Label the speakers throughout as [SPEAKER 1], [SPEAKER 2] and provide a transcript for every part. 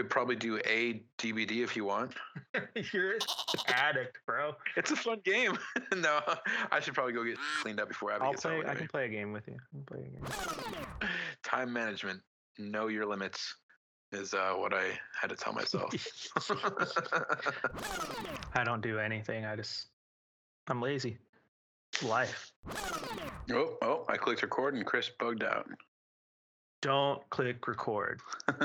[SPEAKER 1] could probably do a DVD if you want.
[SPEAKER 2] You're an addict, bro.
[SPEAKER 1] It's a fun game. no, I should probably go get cleaned up before Abby
[SPEAKER 2] I'll
[SPEAKER 1] gets
[SPEAKER 2] play.
[SPEAKER 1] home.
[SPEAKER 2] I can play a game with you. I can play a game.
[SPEAKER 1] Time management. Know your limits is uh, what I had to tell myself.
[SPEAKER 2] I don't do anything. I just. I'm lazy. It's life.
[SPEAKER 1] oh, oh! I clicked record and Chris bugged out.
[SPEAKER 2] Don't click record.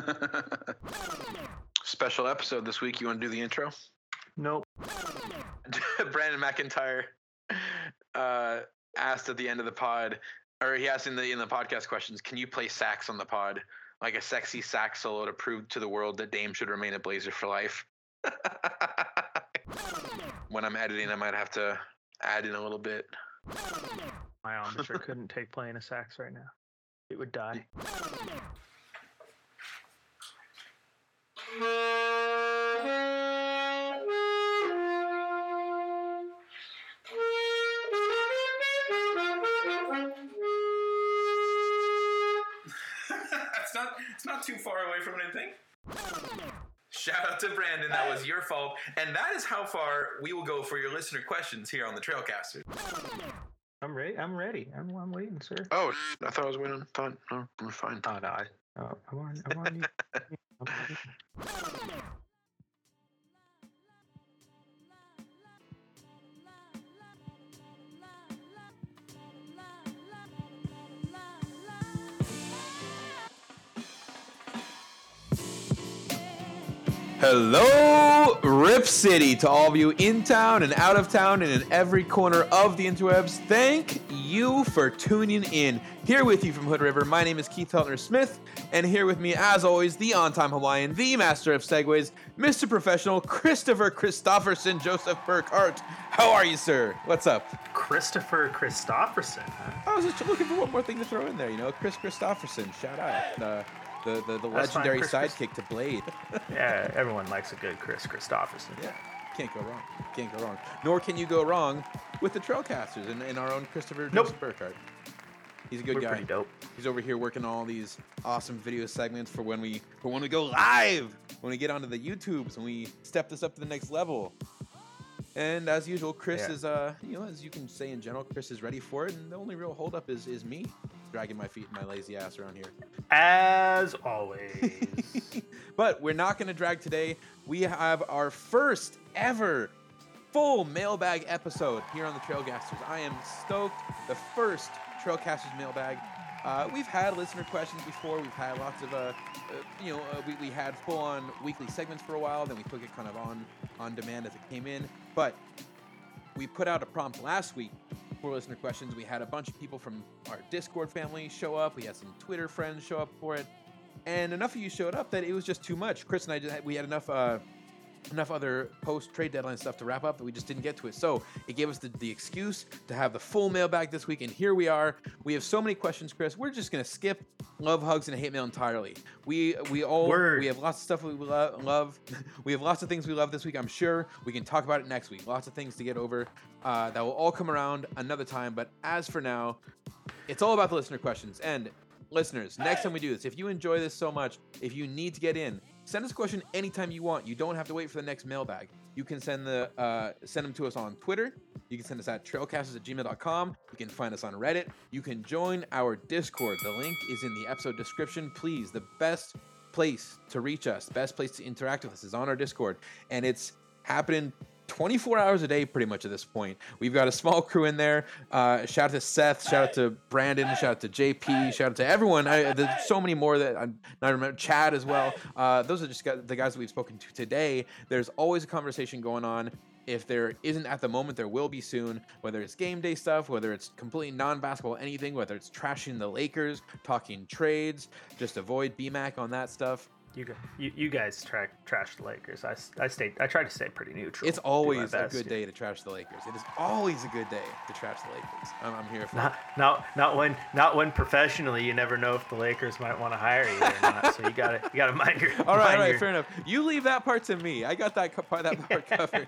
[SPEAKER 1] Special episode this week. You want to do the intro?
[SPEAKER 2] Nope.
[SPEAKER 1] Brandon McIntyre uh, asked at the end of the pod, or he asked in the in the podcast questions, "Can you play sax on the pod, like a sexy sax solo to prove to the world that Dame should remain a Blazer for life?" when I'm editing, I might have to add in a little bit.
[SPEAKER 2] My armature couldn't take playing a sax right now. It would die.
[SPEAKER 3] it's not it's not too far away from think. Shout out to Brandon, that was your fault. And that is how far we will go for your listener questions here on the Trailcaster.
[SPEAKER 2] I'm ready. I'm ready. I'm, I'm waiting, sir.
[SPEAKER 1] Oh, I thought I was waiting. Thought, no, I'm fine.
[SPEAKER 2] Oh no, I, oh, I'm on. I'm on. you. I'm on you.
[SPEAKER 4] Hello, Rip City, to all of you in town and out of town and in every corner of the interwebs. Thank you for tuning in. Here with you from Hood River, my name is Keith Heltner Smith, and here with me, as always, the on time Hawaiian, the master of segues, Mr. Professional, Christopher Christofferson Joseph Burkhart. How are you, sir? What's up?
[SPEAKER 2] Christopher Christopherson. Huh?
[SPEAKER 4] I was just looking for one more thing to throw in there, you know, Kris Kristofferson. Shout out. Uh, the, the, the
[SPEAKER 2] fine,
[SPEAKER 4] legendary
[SPEAKER 2] Chris-
[SPEAKER 4] sidekick to Blade.
[SPEAKER 2] Yeah, everyone likes a good Kris Kristofferson.
[SPEAKER 4] Yeah, can't go wrong. Can't go wrong. Nor can you go wrong with the Trailcasters and, and our own Christopher
[SPEAKER 2] Nope.
[SPEAKER 4] Burkhardt. He's a good
[SPEAKER 2] We're
[SPEAKER 4] guy.
[SPEAKER 2] pretty dope.
[SPEAKER 4] He's over here working on all these awesome video segments for when we for when we go live, when we get onto the YouTubes, when we step this up to the next level. And as usual, Chris
[SPEAKER 2] Yeah.
[SPEAKER 4] is uh you know as you can say in general, Chris is ready for it, and the only real holdup is is me dragging my feet and my lazy ass around here.
[SPEAKER 2] As always.
[SPEAKER 4] but we're not going to drag today. We have our first ever full mailbag episode here on the Trailcasters. I am stoked. The first Trailcasters mailbag. Uh, we've had listener questions before. We've had lots of, uh, uh, you know, uh, we, we had full-on weekly segments for a while. Then we took it kind of on on demand as it came in. But we put out a prompt last week for listener questions. We had a bunch of people from our Discord family show up. We had some Twitter friends show up for it, and enough of you showed up that it was just too much. Chris and I just had, we had enough uh, enough other post trade deadline stuff to wrap up that we just didn't get to it. So it gave us the, the excuse to have the full mailbag this week, and here we are. We have so many questions, Chris. We're just gonna skip love hugs and hate mail entirely. We we all
[SPEAKER 2] Word.
[SPEAKER 4] we have lots of stuff we lo- love. we have lots of things we love this week. I'm sure we can talk about it next week. Lots of things to get over. Uh, that will all come around another time. But as for now, it's all about the listener questions. And listeners, next time we do this, if you enjoy this so much, if you need to get in, send us a question anytime you want. You don't have to wait for the next mailbag. You can send the uh, send them to us on Twitter. You can send us at trailcasters at gmail.com. You can find us on Reddit. You can join our Discord. The link is in the episode description. Please, the best place to reach us, best place to interact with us is on our Discord. And it's happening 24 hours a day pretty much at this point. We've got a small crew in there. Uh, shout out to Seth, shout out to Brandon, shout out to JP, shout out to everyone. I, there's so many more that I'm not remember. Chad as well. Uh, those are just the guys that we've spoken to today. There's always a conversation going on. If there isn't at the moment, there will be soon. Whether it's game day stuff, whether it's completely non-basketball anything, whether it's trashing the Lakers, talking trades, just avoid BMAC on that stuff.
[SPEAKER 2] You, you, you guys tra- trash the Lakers. I, I stayed. I try to stay pretty neutral.
[SPEAKER 4] It's always a good day to trash the Lakers. It is always a good day to trash the Lakers. I'm, I'm here for it.
[SPEAKER 2] Not, not, not when, not when professionally you never know if the Lakers might want to hire you or not. So you gotta, you gotta mind your.
[SPEAKER 4] All right, all right,
[SPEAKER 2] your-
[SPEAKER 4] fair enough. You leave that part to me. I got that part, that part covered.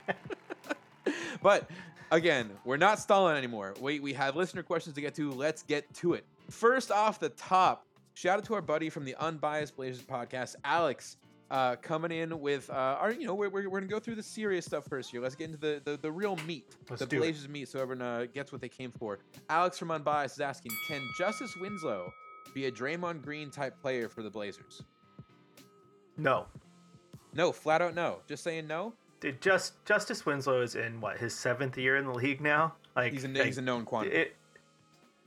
[SPEAKER 4] but again, we're not stalling anymore. We we have listener questions to get to. Let's get to it. First off the top, shout out to our buddy from the Unbiased Blazers podcast, Alex. uh, coming in with uh, our, you know, we're, we're, we're gonna go through the serious stuff first here. Let's get into the the, the real meat,
[SPEAKER 2] Let's
[SPEAKER 4] the
[SPEAKER 2] do it.
[SPEAKER 4] Blazers meat, so everyone uh, gets what they came for. Alex from Unbiased is asking, can Justice Winslow be a Draymond Green type player for the Blazers?
[SPEAKER 2] No.
[SPEAKER 4] No, flat out no. Just saying no.
[SPEAKER 2] Dude, just Justice Winslow is in what his seventh year in the league now. Like
[SPEAKER 4] He's a
[SPEAKER 2] like,
[SPEAKER 4] he's a known quantity.
[SPEAKER 2] it,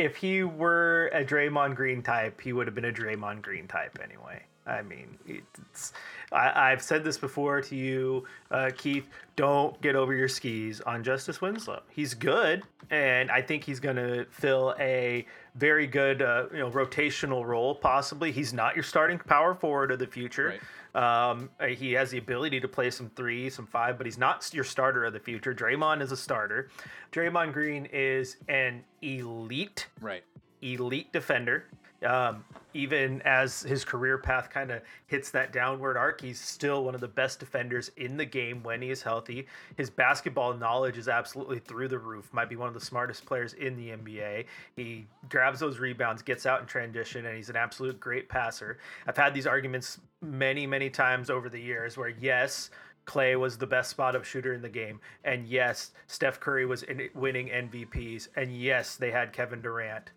[SPEAKER 2] if he were a Draymond Green type, he would have been a Draymond Green type anyway. I mean, it's, I, I've said this before to you, uh, Keith. Don't get over your skis on Justice Winslow. He's good, and I think he's going to fill a very good, uh, you know, rotational role. Possibly, he's not your starting power forward of the future. Um, uh, he has the ability to play some three, some five, but he's not your starter of the future. Draymond is a starter. Draymond Green is an elite,
[SPEAKER 4] right.
[SPEAKER 2] elite defender. Um, even as his career path kind of hits that downward arc, he's still one of the best defenders in the game when he is healthy. His basketball knowledge is absolutely through the roof. Might be one of the smartest players in the NBA. He grabs those rebounds, gets out in transition, and he's an absolute great passer. I've had these arguments many, many times over the years where, yes, Clay was the best spot up shooter in the game. And yes, Steph Curry was in winning MVPs. And yes, they had Kevin Durant.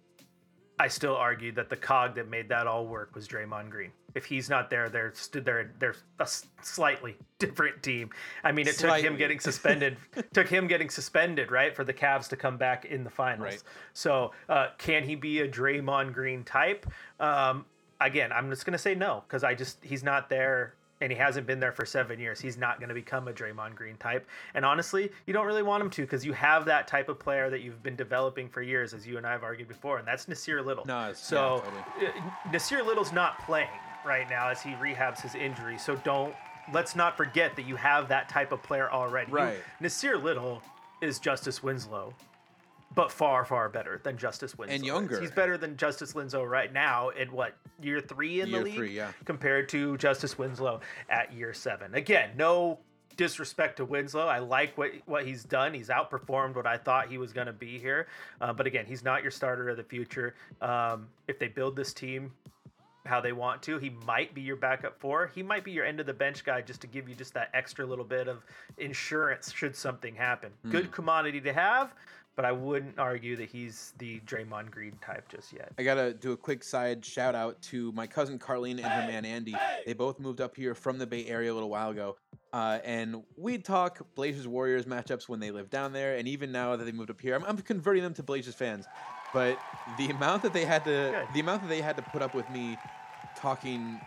[SPEAKER 2] I still argue that the cog that made that all work was Draymond Green. If he's not there, they're stood there. They're a slightly different team. I mean, it took him getting suspended. took him getting suspended, right, for the Cavs to come back in the finals.
[SPEAKER 4] Right.
[SPEAKER 2] So, uh, can he be a Draymond Green type? Um, again, I'm just gonna say no because I just he's not there. And he hasn't been there for seven years. He's not going to become a Draymond Green type. And honestly, you don't really want him to because you have that type of player that you've been developing for years, as you and I have argued before, and that's Nassir Little.
[SPEAKER 4] No, it's-
[SPEAKER 2] so
[SPEAKER 4] yeah,
[SPEAKER 2] uh, Nassir Little's not playing right now as he rehabs his injury. So don't let's not forget that you have that type of player already. You-
[SPEAKER 4] Right.
[SPEAKER 2] Nassir Little is Justice Winslow, but far far better than Justice Winslow. is.
[SPEAKER 4] younger.
[SPEAKER 2] He's better than Justice Winslow right now in what year three in
[SPEAKER 4] Year
[SPEAKER 2] the league
[SPEAKER 4] three, yeah.
[SPEAKER 2] compared to Justice Winslow at year seven. Again, no disrespect to Winslow. I like what what he's done. He's outperformed what I thought he was going to be here. Uh, but again, he's not your starter of the future. Um, if they build this team how they want to, he might be your backup four. He might be your end of the bench guy just to give you just that extra little bit of insurance should something happen. Good commodity to have. But I wouldn't argue that he's the Draymond Green type just yet.
[SPEAKER 4] I gotta do a quick side shout out to my cousin Carlene and her man Andy. They both moved up here from the Bay Area a little while ago, uh, and we'd talk Blazers Warriors matchups when they lived down there, and even now that they moved up here, I'm, I'm converting them to Blazers fans. But the amount that they had to,
[SPEAKER 2] Good.
[SPEAKER 4] the amount that they had to put up with me talking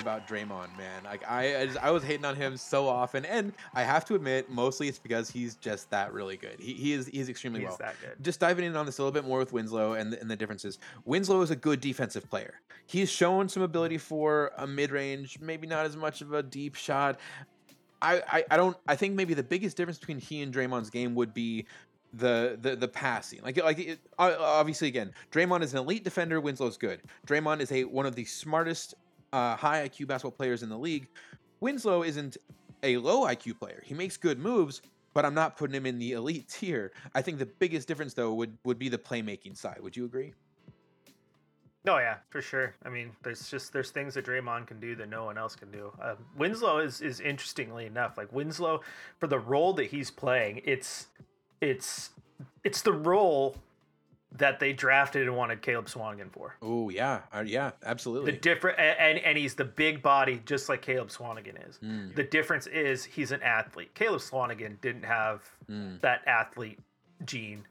[SPEAKER 4] about Draymond, man, like I, I, just- I was hating on him so often, and I have to admit, mostly it's because he's just that really good. He, he is, he's extremely
[SPEAKER 2] He's
[SPEAKER 4] well
[SPEAKER 2] that good.
[SPEAKER 4] just diving in on this a little bit more with Winslow and the, and the differences. Winslow is a good defensive player. He's shown some ability for a mid range, maybe not as much of a deep shot. I, I, I don't. I think maybe the biggest difference between he and Draymond's game would be the the the passing. Like like it, obviously again, Draymond is an elite defender. Winslow's good. Draymond is a one of the smartest uh, high IQ basketball players in the league. Winslow isn't a low IQ player. He makes good moves, but I'm not putting him in the elite tier. I think the biggest difference though would would be the playmaking side. Would you agree?
[SPEAKER 2] Oh yeah, for sure. I mean, there's just there's things that Draymond can do that no one else can do. Um, Winslow is is interestingly enough like Winslow for the role that he's playing. It's it's it's the role that they drafted and wanted Caleb Swanigan for.
[SPEAKER 4] Oh yeah, uh, yeah,
[SPEAKER 2] The different and, and and he's the big body just like Caleb Swanigan is.
[SPEAKER 4] Mm,
[SPEAKER 2] The difference is he's an athlete. Caleb Swanigan didn't have
[SPEAKER 4] mm.
[SPEAKER 2] that athlete gene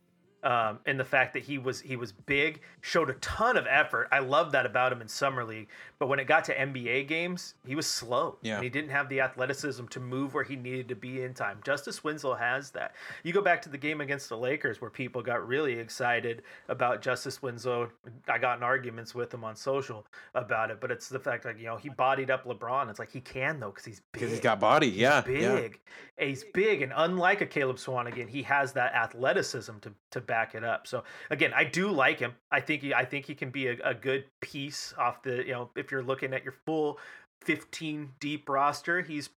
[SPEAKER 2] um, and the fact that he was he was big showed a ton of effort i love that about him in summer league but when it got to nba games he was slow
[SPEAKER 4] Yeah.
[SPEAKER 2] and he didn't have the athleticism to move where he needed to be in time justice winslow has that you go back to the game against the lakers where people got really excited about justice winslow i got in arguments with him on social about it but it's the fact like you know he bodied up lebron it's like he can though because he's big
[SPEAKER 4] Because he's got body. Yeah,
[SPEAKER 2] big.
[SPEAKER 4] yeah.
[SPEAKER 2] He's big, and unlike a Caleb Swanigan, he has that athleticism to to back it up. So again, I do like him. I think he, I think he can be a, a good piece off the you know if you're looking at your full 15 deep roster, he's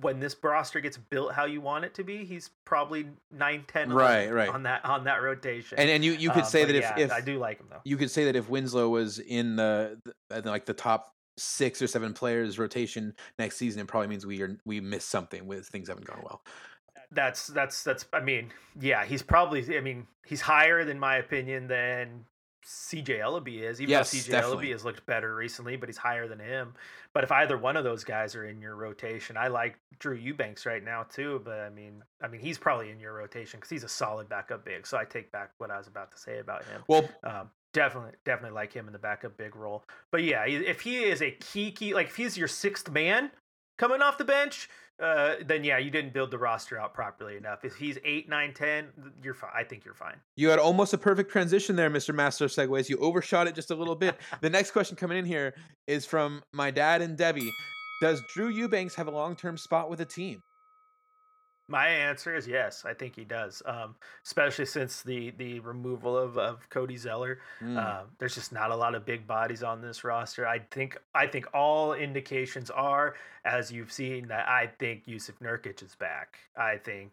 [SPEAKER 2] when this roster gets built how you want it to be, he's probably 9, 10,
[SPEAKER 4] Right, right.
[SPEAKER 2] on that on that rotation.
[SPEAKER 4] And and you you could
[SPEAKER 2] Um,
[SPEAKER 4] say that if,
[SPEAKER 2] yeah,
[SPEAKER 4] if
[SPEAKER 2] I do like him though.
[SPEAKER 4] you could say that if Winslow was in the, the like the top six or seven players rotation next season, it probably means we are we missed something with things haven't gone well.
[SPEAKER 2] That's that's that's. I mean, yeah, he's probably. I mean, he's higher than my opinion than CJ Elleby is. Even
[SPEAKER 4] Yes,
[SPEAKER 2] though CJ
[SPEAKER 4] definitely.
[SPEAKER 2] Elleby has looked better recently, but he's higher than him. But if either one of those guys are in your rotation, I like Drew Eubanks right now too. But I mean, I mean, he's probably in your rotation because he's a solid backup big. So I take back what I was about to say about him.
[SPEAKER 4] Well,
[SPEAKER 2] Um, definitely, definitely like him in the backup big role. But yeah, if he is a key key, like if he's your sixth man coming off the bench, uh, then yeah, you didn't build the roster out properly enough. If he's eight, nine, ten, you're fine. I think you're fine.
[SPEAKER 4] You had almost a perfect transition there, Mr. Master of Segues. You overshot it just a little bit. the next question coming in here is from my dad and Debbie. Does Drew Eubanks have a long term spot with a team?
[SPEAKER 2] My answer is yes. I think he does. Um, especially since the the removal of, of Cody Zeller.
[SPEAKER 4] Mm.
[SPEAKER 2] Uh, there's just not a lot of big bodies on this roster. I think I think all indications are, as you've seen, that I think Yusuf Nurkic is back. I think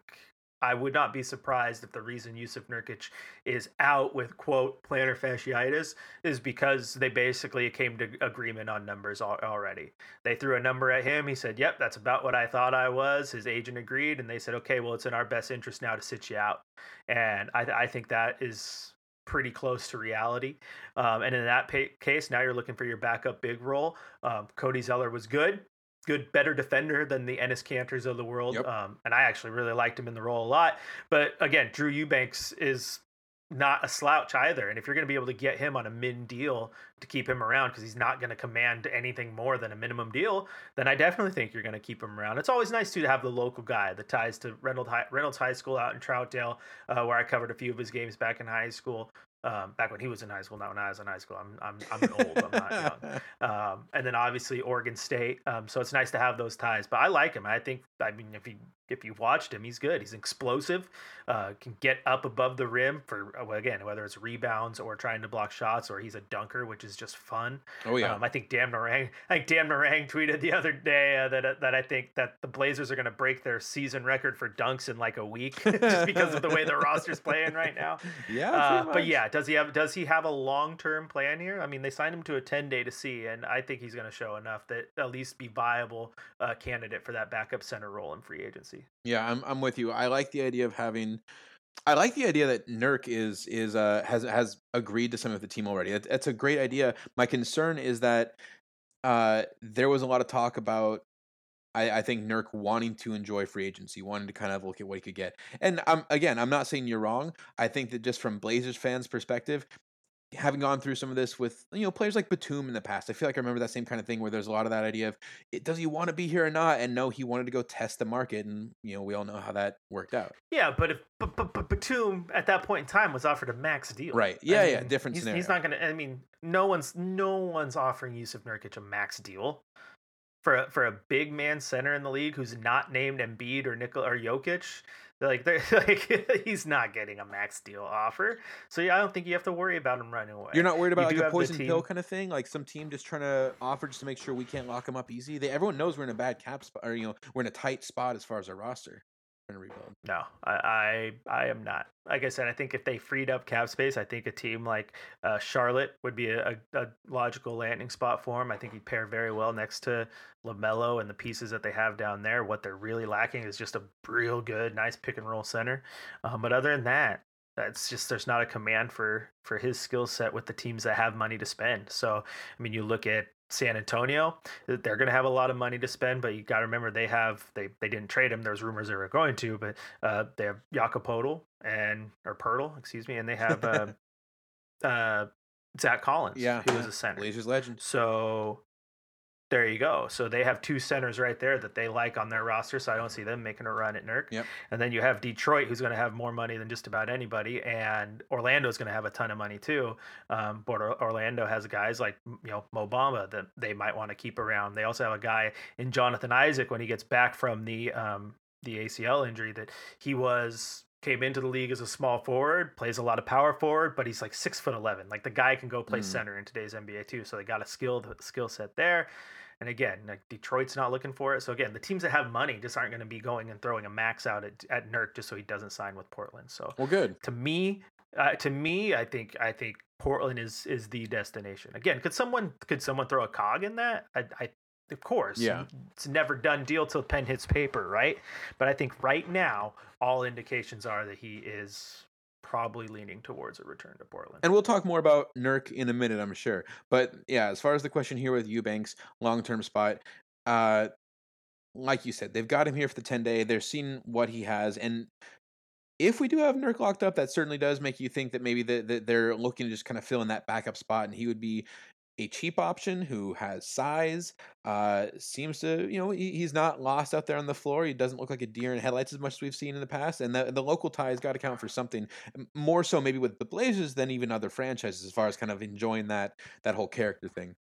[SPEAKER 2] I would not be surprised if the reason Yusuf Nurkic is out with quote plantar fasciitis is because they basically came to agreement on numbers al- already. They threw a number at him. He said, "Yep, that's about what I thought I was." His agent agreed, and they said, "Okay, well, it's in our best interest now to sit you out." And I, I think that is pretty close to reality. Um, and in that pa- case, now you're looking for your backup big role. Um, Cody Zeller was good, good, better defender than the Enes Kanters of the world.
[SPEAKER 4] Yep.
[SPEAKER 2] Um, and I actually really liked him in the role a lot. But again, Drew Eubanks is not a slouch either. And if you're going to be able to get him on a min deal to keep him around because he's not going to command anything more than a minimum deal, then I definitely think you're going to keep him around. It's always nice too to have the local guy, the ties to Reynolds High, Reynolds High School out in Troutdale, uh, where I covered a few of his games back in high school. Um, back when he was in high school, not when I was in high school. I'm I'm I'm old. I'm not young. Um, and then obviously Oregon State. Um, so it's nice to have those ties. But I like him. I think I mean if you if you've watched him, he's good. He's explosive. Uh, can get up above the rim for uh, again whether it's rebounds or trying to block shots or he's a dunker, which is just fun.
[SPEAKER 4] oh yeah.
[SPEAKER 2] Um, I think Dan Marang, I think Dan Marang tweeted the other day uh, that that I think that the Blazers are going to break their season record for dunks in like a week just because of the way the roster's playing right now.
[SPEAKER 4] yeah.
[SPEAKER 2] Uh, but yeah, does he have does he have a long term plan here? I mean, they signed him to a ten day to see, and I think he's going to show enough that at least be viable uh, candidate for that backup center role in free agency.
[SPEAKER 4] Yeah, I'm I'm with you. I like the idea of having. I like the idea that Nurk is is uh has has agreed to some of the team already. That, that's a great idea. My concern is that uh there was a lot of talk about. I, I think Nurk wanting to enjoy free agency, wanting to kind of look at what he could get. And um, again, I'm not saying you're wrong. I think that just from Blazers fans' perspective, having gone through some of this with you know players like Batum in the past, I feel like I remember that same kind of thing where there's a lot of that idea of it, does he want to be here or not? And no, he wanted to go test the market, and you know we all know how that worked out.
[SPEAKER 2] Yeah, but if but, but, but Batum at that point in time was offered a max deal,
[SPEAKER 4] Right.
[SPEAKER 2] I
[SPEAKER 4] Yeah, yeah,
[SPEAKER 2] mean,
[SPEAKER 4] different
[SPEAKER 2] he's,
[SPEAKER 4] scenario.
[SPEAKER 2] He's not going to. I mean, no one's no one's offering Yusuf Nurkic a max deal for a, for a big man center in the league who's not named Embiid or Nikola Jokic. Like, they're, like he's not getting a max deal offer. So yeah, I don't think you have to worry about him running away.
[SPEAKER 4] You're not worried about
[SPEAKER 2] do
[SPEAKER 4] like a
[SPEAKER 2] the
[SPEAKER 4] poison pill kind of thing, like some team just trying to offer just to make sure we can't lock him up easy. They everyone knows we're in a bad cap spot, or you know we're in a tight spot as far as our roster. To rebuild.
[SPEAKER 2] No, I, I I am not. Like I said, I think if they freed up cap space, I think a team like uh, Charlotte would be a, a, a logical landing spot for him. I think he'd pair very well next to LaMelo and the pieces that they have down there. What they're really lacking is just a real good, nice pick and roll center. Um, but other than that, that's just there's not a command for for his skill set with the teams that have money to spend. So I mean, you look at San Antonio, they're going to have a lot of money to spend, but you got to remember they have they they didn't trade him. There's rumors they were going to, but uh, they have Jakob Podol and or Pirtle, excuse me, and they have uh, uh, Zach Collins,
[SPEAKER 4] Yeah,
[SPEAKER 2] who was a center.
[SPEAKER 4] Blazers legend.
[SPEAKER 2] So there you go. So they have two centers right there that they like on their roster. So I don't see them making a run at Nurk.
[SPEAKER 4] Yep.
[SPEAKER 2] And then you have Detroit, who's going to have more money than just about anybody, and Orlando's going to have a ton of money too. Um, but Orlando has guys like you know Mo Bamba that they might want to keep around. They also have a guy in Jonathan Isaac when he gets back from the um, the ACL injury that he was came into the league as a small forward, plays a lot of power forward, but he's like six foot eleven. Like the guy can go play
[SPEAKER 4] Mm.
[SPEAKER 2] center in today's NBA too. So they got a skilled skill set there. And again, like Detroit's not looking for it. So again, the teams that have money just aren't going to be going and throwing a max out at, at Nurk just so he doesn't sign with Portland. So
[SPEAKER 4] Well, good.
[SPEAKER 2] to me, Uh, to me, I think I think Portland is is the destination. Again, could someone could someone throw a cog in that? I, I of course.
[SPEAKER 4] Yeah.
[SPEAKER 2] It's never done deal till pen hits paper, right? But I think right now, all indications are that he is probably leaning towards a return to Portland.
[SPEAKER 4] And we'll talk more about Nurk in a minute, I'm sure. But yeah, as far as the question here with Eubanks, long term spot, uh, like you said, they've got him here for the 10 day. They're seeing what he has. And if we do have Nurk locked up, that certainly does make you think that maybe the, the, they're looking to just kind of fill in that backup spot, and he would be a cheap option who has size. Uh, seems to, you know, he, he's not lost out there on the floor. He doesn't look like a deer in headlights as much as we've seen in the past. And the, the local ties got to count for something more so maybe with the Blazers than even other franchises as far as kind of enjoying that that whole character thing.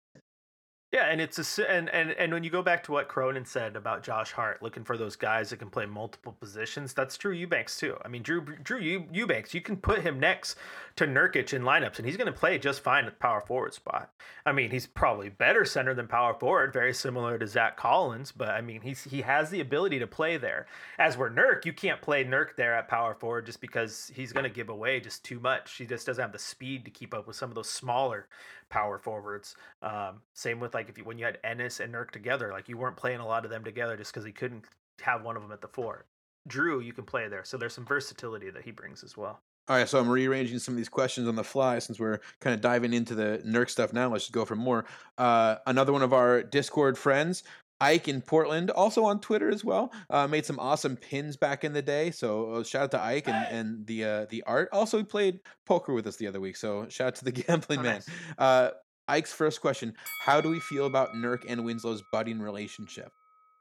[SPEAKER 2] Yeah, and it's a and and and when you go back to what Cronin said about Josh Hart looking for those guys that can play multiple positions, that's Drew Eubanks too. I mean, Drew Drew Eu- Eubanks, you can put him next to Nurkic in lineups, and he's going to play just fine at the power forward spot. I mean, he's probably better center than power forward, very similar to Zach Collins, but I mean, he's he has the ability to play there. As we're Nurk, you can't play Nurk there at power forward just because he's going to give away just too much. He just doesn't have the speed to keep up with some of those smaller power forwards. Um, same with like if you when you had Enes and Nurk together, like you weren't playing a lot of them together just because he couldn't have one of them at the four. Drew, you can play there, so there's some versatility that he brings as well.
[SPEAKER 4] All right, so I'm rearranging some of these questions on the fly since we're kind of diving into the Nurk stuff now. Let's just go for more. Uh, another one of our Discord friends, Ike in Portland, also on Twitter as well, uh, made some awesome pins back in the day. So uh, shout out to Ike and, and the uh, the art. Also, he played poker with us the other week. So shout out to the gambling
[SPEAKER 2] Oh,
[SPEAKER 4] man.
[SPEAKER 2] nice.
[SPEAKER 4] Uh, Ike's first question: How do we feel about Nurk and Winslow's budding relationship?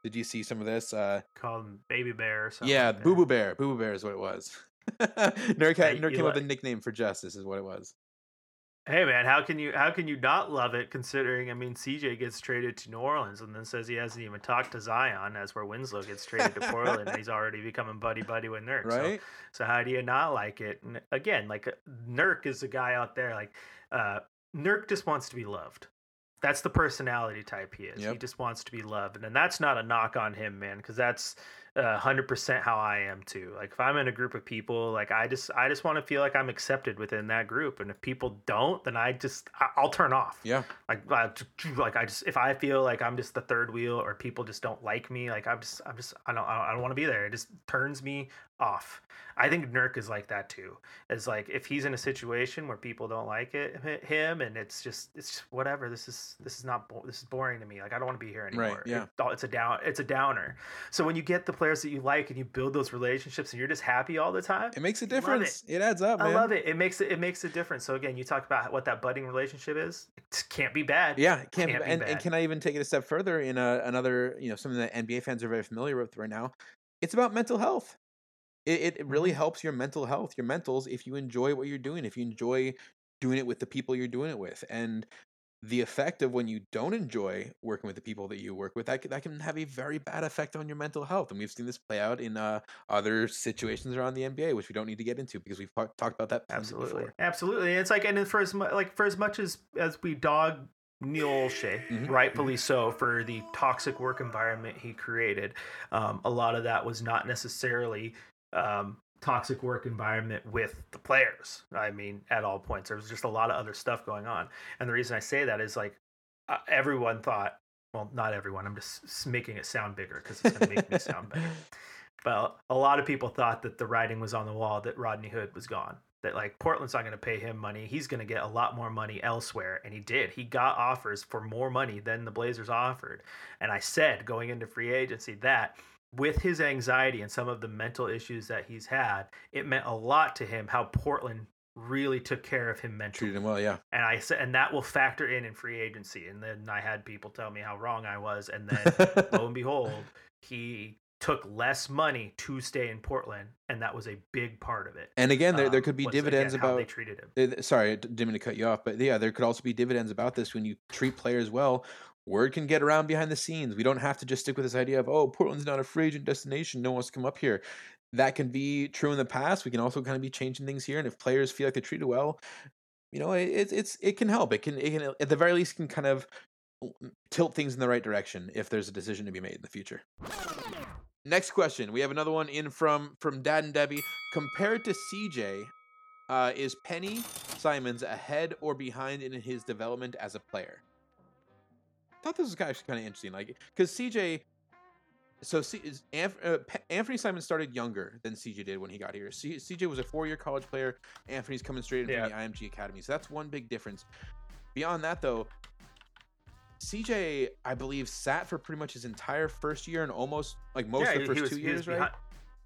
[SPEAKER 4] Did you see some of this? Uh,
[SPEAKER 2] Call him Baby Bear or something.
[SPEAKER 4] yeah,
[SPEAKER 2] like.
[SPEAKER 4] Boo Boo Bear. Boo Boo Bear is what it was. Nurk, had,
[SPEAKER 2] Hey,
[SPEAKER 4] Nurk came up with a nickname for Justice, is what it was.
[SPEAKER 2] Hey man, how can you how can you not love it considering I mean CJ gets traded to New Orleans and then says he hasn't even talked to Zion as where Winslow gets traded to Portland and he's already becoming buddy buddy with Nurk. So-
[SPEAKER 4] Right?
[SPEAKER 2] So, how do you not like it? And again, like uh, Nurk is a guy out there like uh Nurk just wants to be loved. That's the personality type he is. He just wants to be loved. And that's not a knock on him, man, because that's uh, 100% how I am too. Like if I'm in a group of people, like I just I just want to feel like I'm accepted within that group. And if people don't, then I just I- I'll turn off.
[SPEAKER 4] Yeah.
[SPEAKER 2] Like I, like I just if I feel like I'm just the third wheel or people just don't like me, like I'm just I'm just I don't I don't, I don't want to be there. It just turns me off. I think Nurk is like that too. It's like if he's in a situation where people don't like it him and it's just it's just whatever. This is this is not this is boring to me. Like I don't want to be here
[SPEAKER 4] Right,
[SPEAKER 2] anymore.
[SPEAKER 4] yeah.
[SPEAKER 2] It- it's a down it's a downer. So when you get the players that you like and you build those relationships and you're just happy all the time,
[SPEAKER 4] It makes a
[SPEAKER 2] Love it.
[SPEAKER 4] difference. It. adds up, man.
[SPEAKER 2] I love it. It makes it it makes a difference. So again, you talk about what that budding relationship is. It can't be bad.
[SPEAKER 4] Yeah, it can't,
[SPEAKER 2] Can't
[SPEAKER 4] be, and, and can I even take it a step further in a, another, you know, something that NBA fans are very familiar with right now? It's about mental health. It, it- really
[SPEAKER 2] Mhm.
[SPEAKER 4] helps your mental health, your mentals, if you enjoy what you're doing, if you enjoy doing it with the people you're doing it with. And the effect of when you don't enjoy working with the people that you work with, that, that can have a very bad effect on your mental health. And we've seen this play out in uh, other situations around the NBA, which we don't need to get into because we've talked talked about that
[SPEAKER 2] Absolutely,
[SPEAKER 4] before.
[SPEAKER 2] absolutely. It's like, and for as mu- like for as much as as we dog Neil Olshey,
[SPEAKER 4] Mhm.
[SPEAKER 2] rightfully so, for the toxic work environment he created, um, a lot of that was not necessarily um, toxic work environment with the players. I mean, at all points, there was just a lot of other stuff going on. And the reason I say that is like uh, everyone thought. Well, not everyone. I'm just making it sound bigger because it's going to make me sound better. But a lot of people thought that the writing was on the wall that Rodney Hood was gone. That like Portland's not going to pay him money. He's going to get a lot more money elsewhere, and he did. He got offers for more money than the Blazers offered. And I said going into free agency that with his anxiety and some of the mental issues that he's had, it meant a lot to him how Portland really took care of him mentally
[SPEAKER 4] Treated him well, yeah.
[SPEAKER 2] and I said, and that will factor in in free agency. And then I had people tell me how wrong I was, and then lo and behold, he took less money to stay in Portland, and that was a big part of it.
[SPEAKER 4] and again, there, there
[SPEAKER 2] Um,
[SPEAKER 4] could be
[SPEAKER 2] was,
[SPEAKER 4] dividends
[SPEAKER 2] again, how they treated him.
[SPEAKER 4] Sorry, didn't mean to cut you off, but yeah, there could also be dividends about this when you treat players well. Word can get around behind the scenes. We don't have to just stick with this idea of oh, Portland's not a free agent destination. No one wants to come up here. That can be true in the past. We can also kind of be changing things here, and if players feel like they're treated well, you know, it, it's it's it can help. It can it can at the very least can kind of tilt things in the right direction if there's a decision to be made in the future. Next question. We have another one in from from Dad and Debbie. Compared to CJ, Uh, is Penny Simons ahead or behind in his development as a player? Thought this was actually kind of interesting, like because CJ. So C, uh, Anthony Simon started younger than CJ did when he got here. C, CJ was a four-year college player. Anthony's coming straight in
[SPEAKER 2] Yeah.
[SPEAKER 4] from the IMG Academy, so that's one big difference. Beyond that, though, CJ, I believe, sat for pretty much his entire first year and almost like most
[SPEAKER 2] yeah,
[SPEAKER 4] of the first
[SPEAKER 2] was,
[SPEAKER 4] two years,
[SPEAKER 2] was
[SPEAKER 4] right?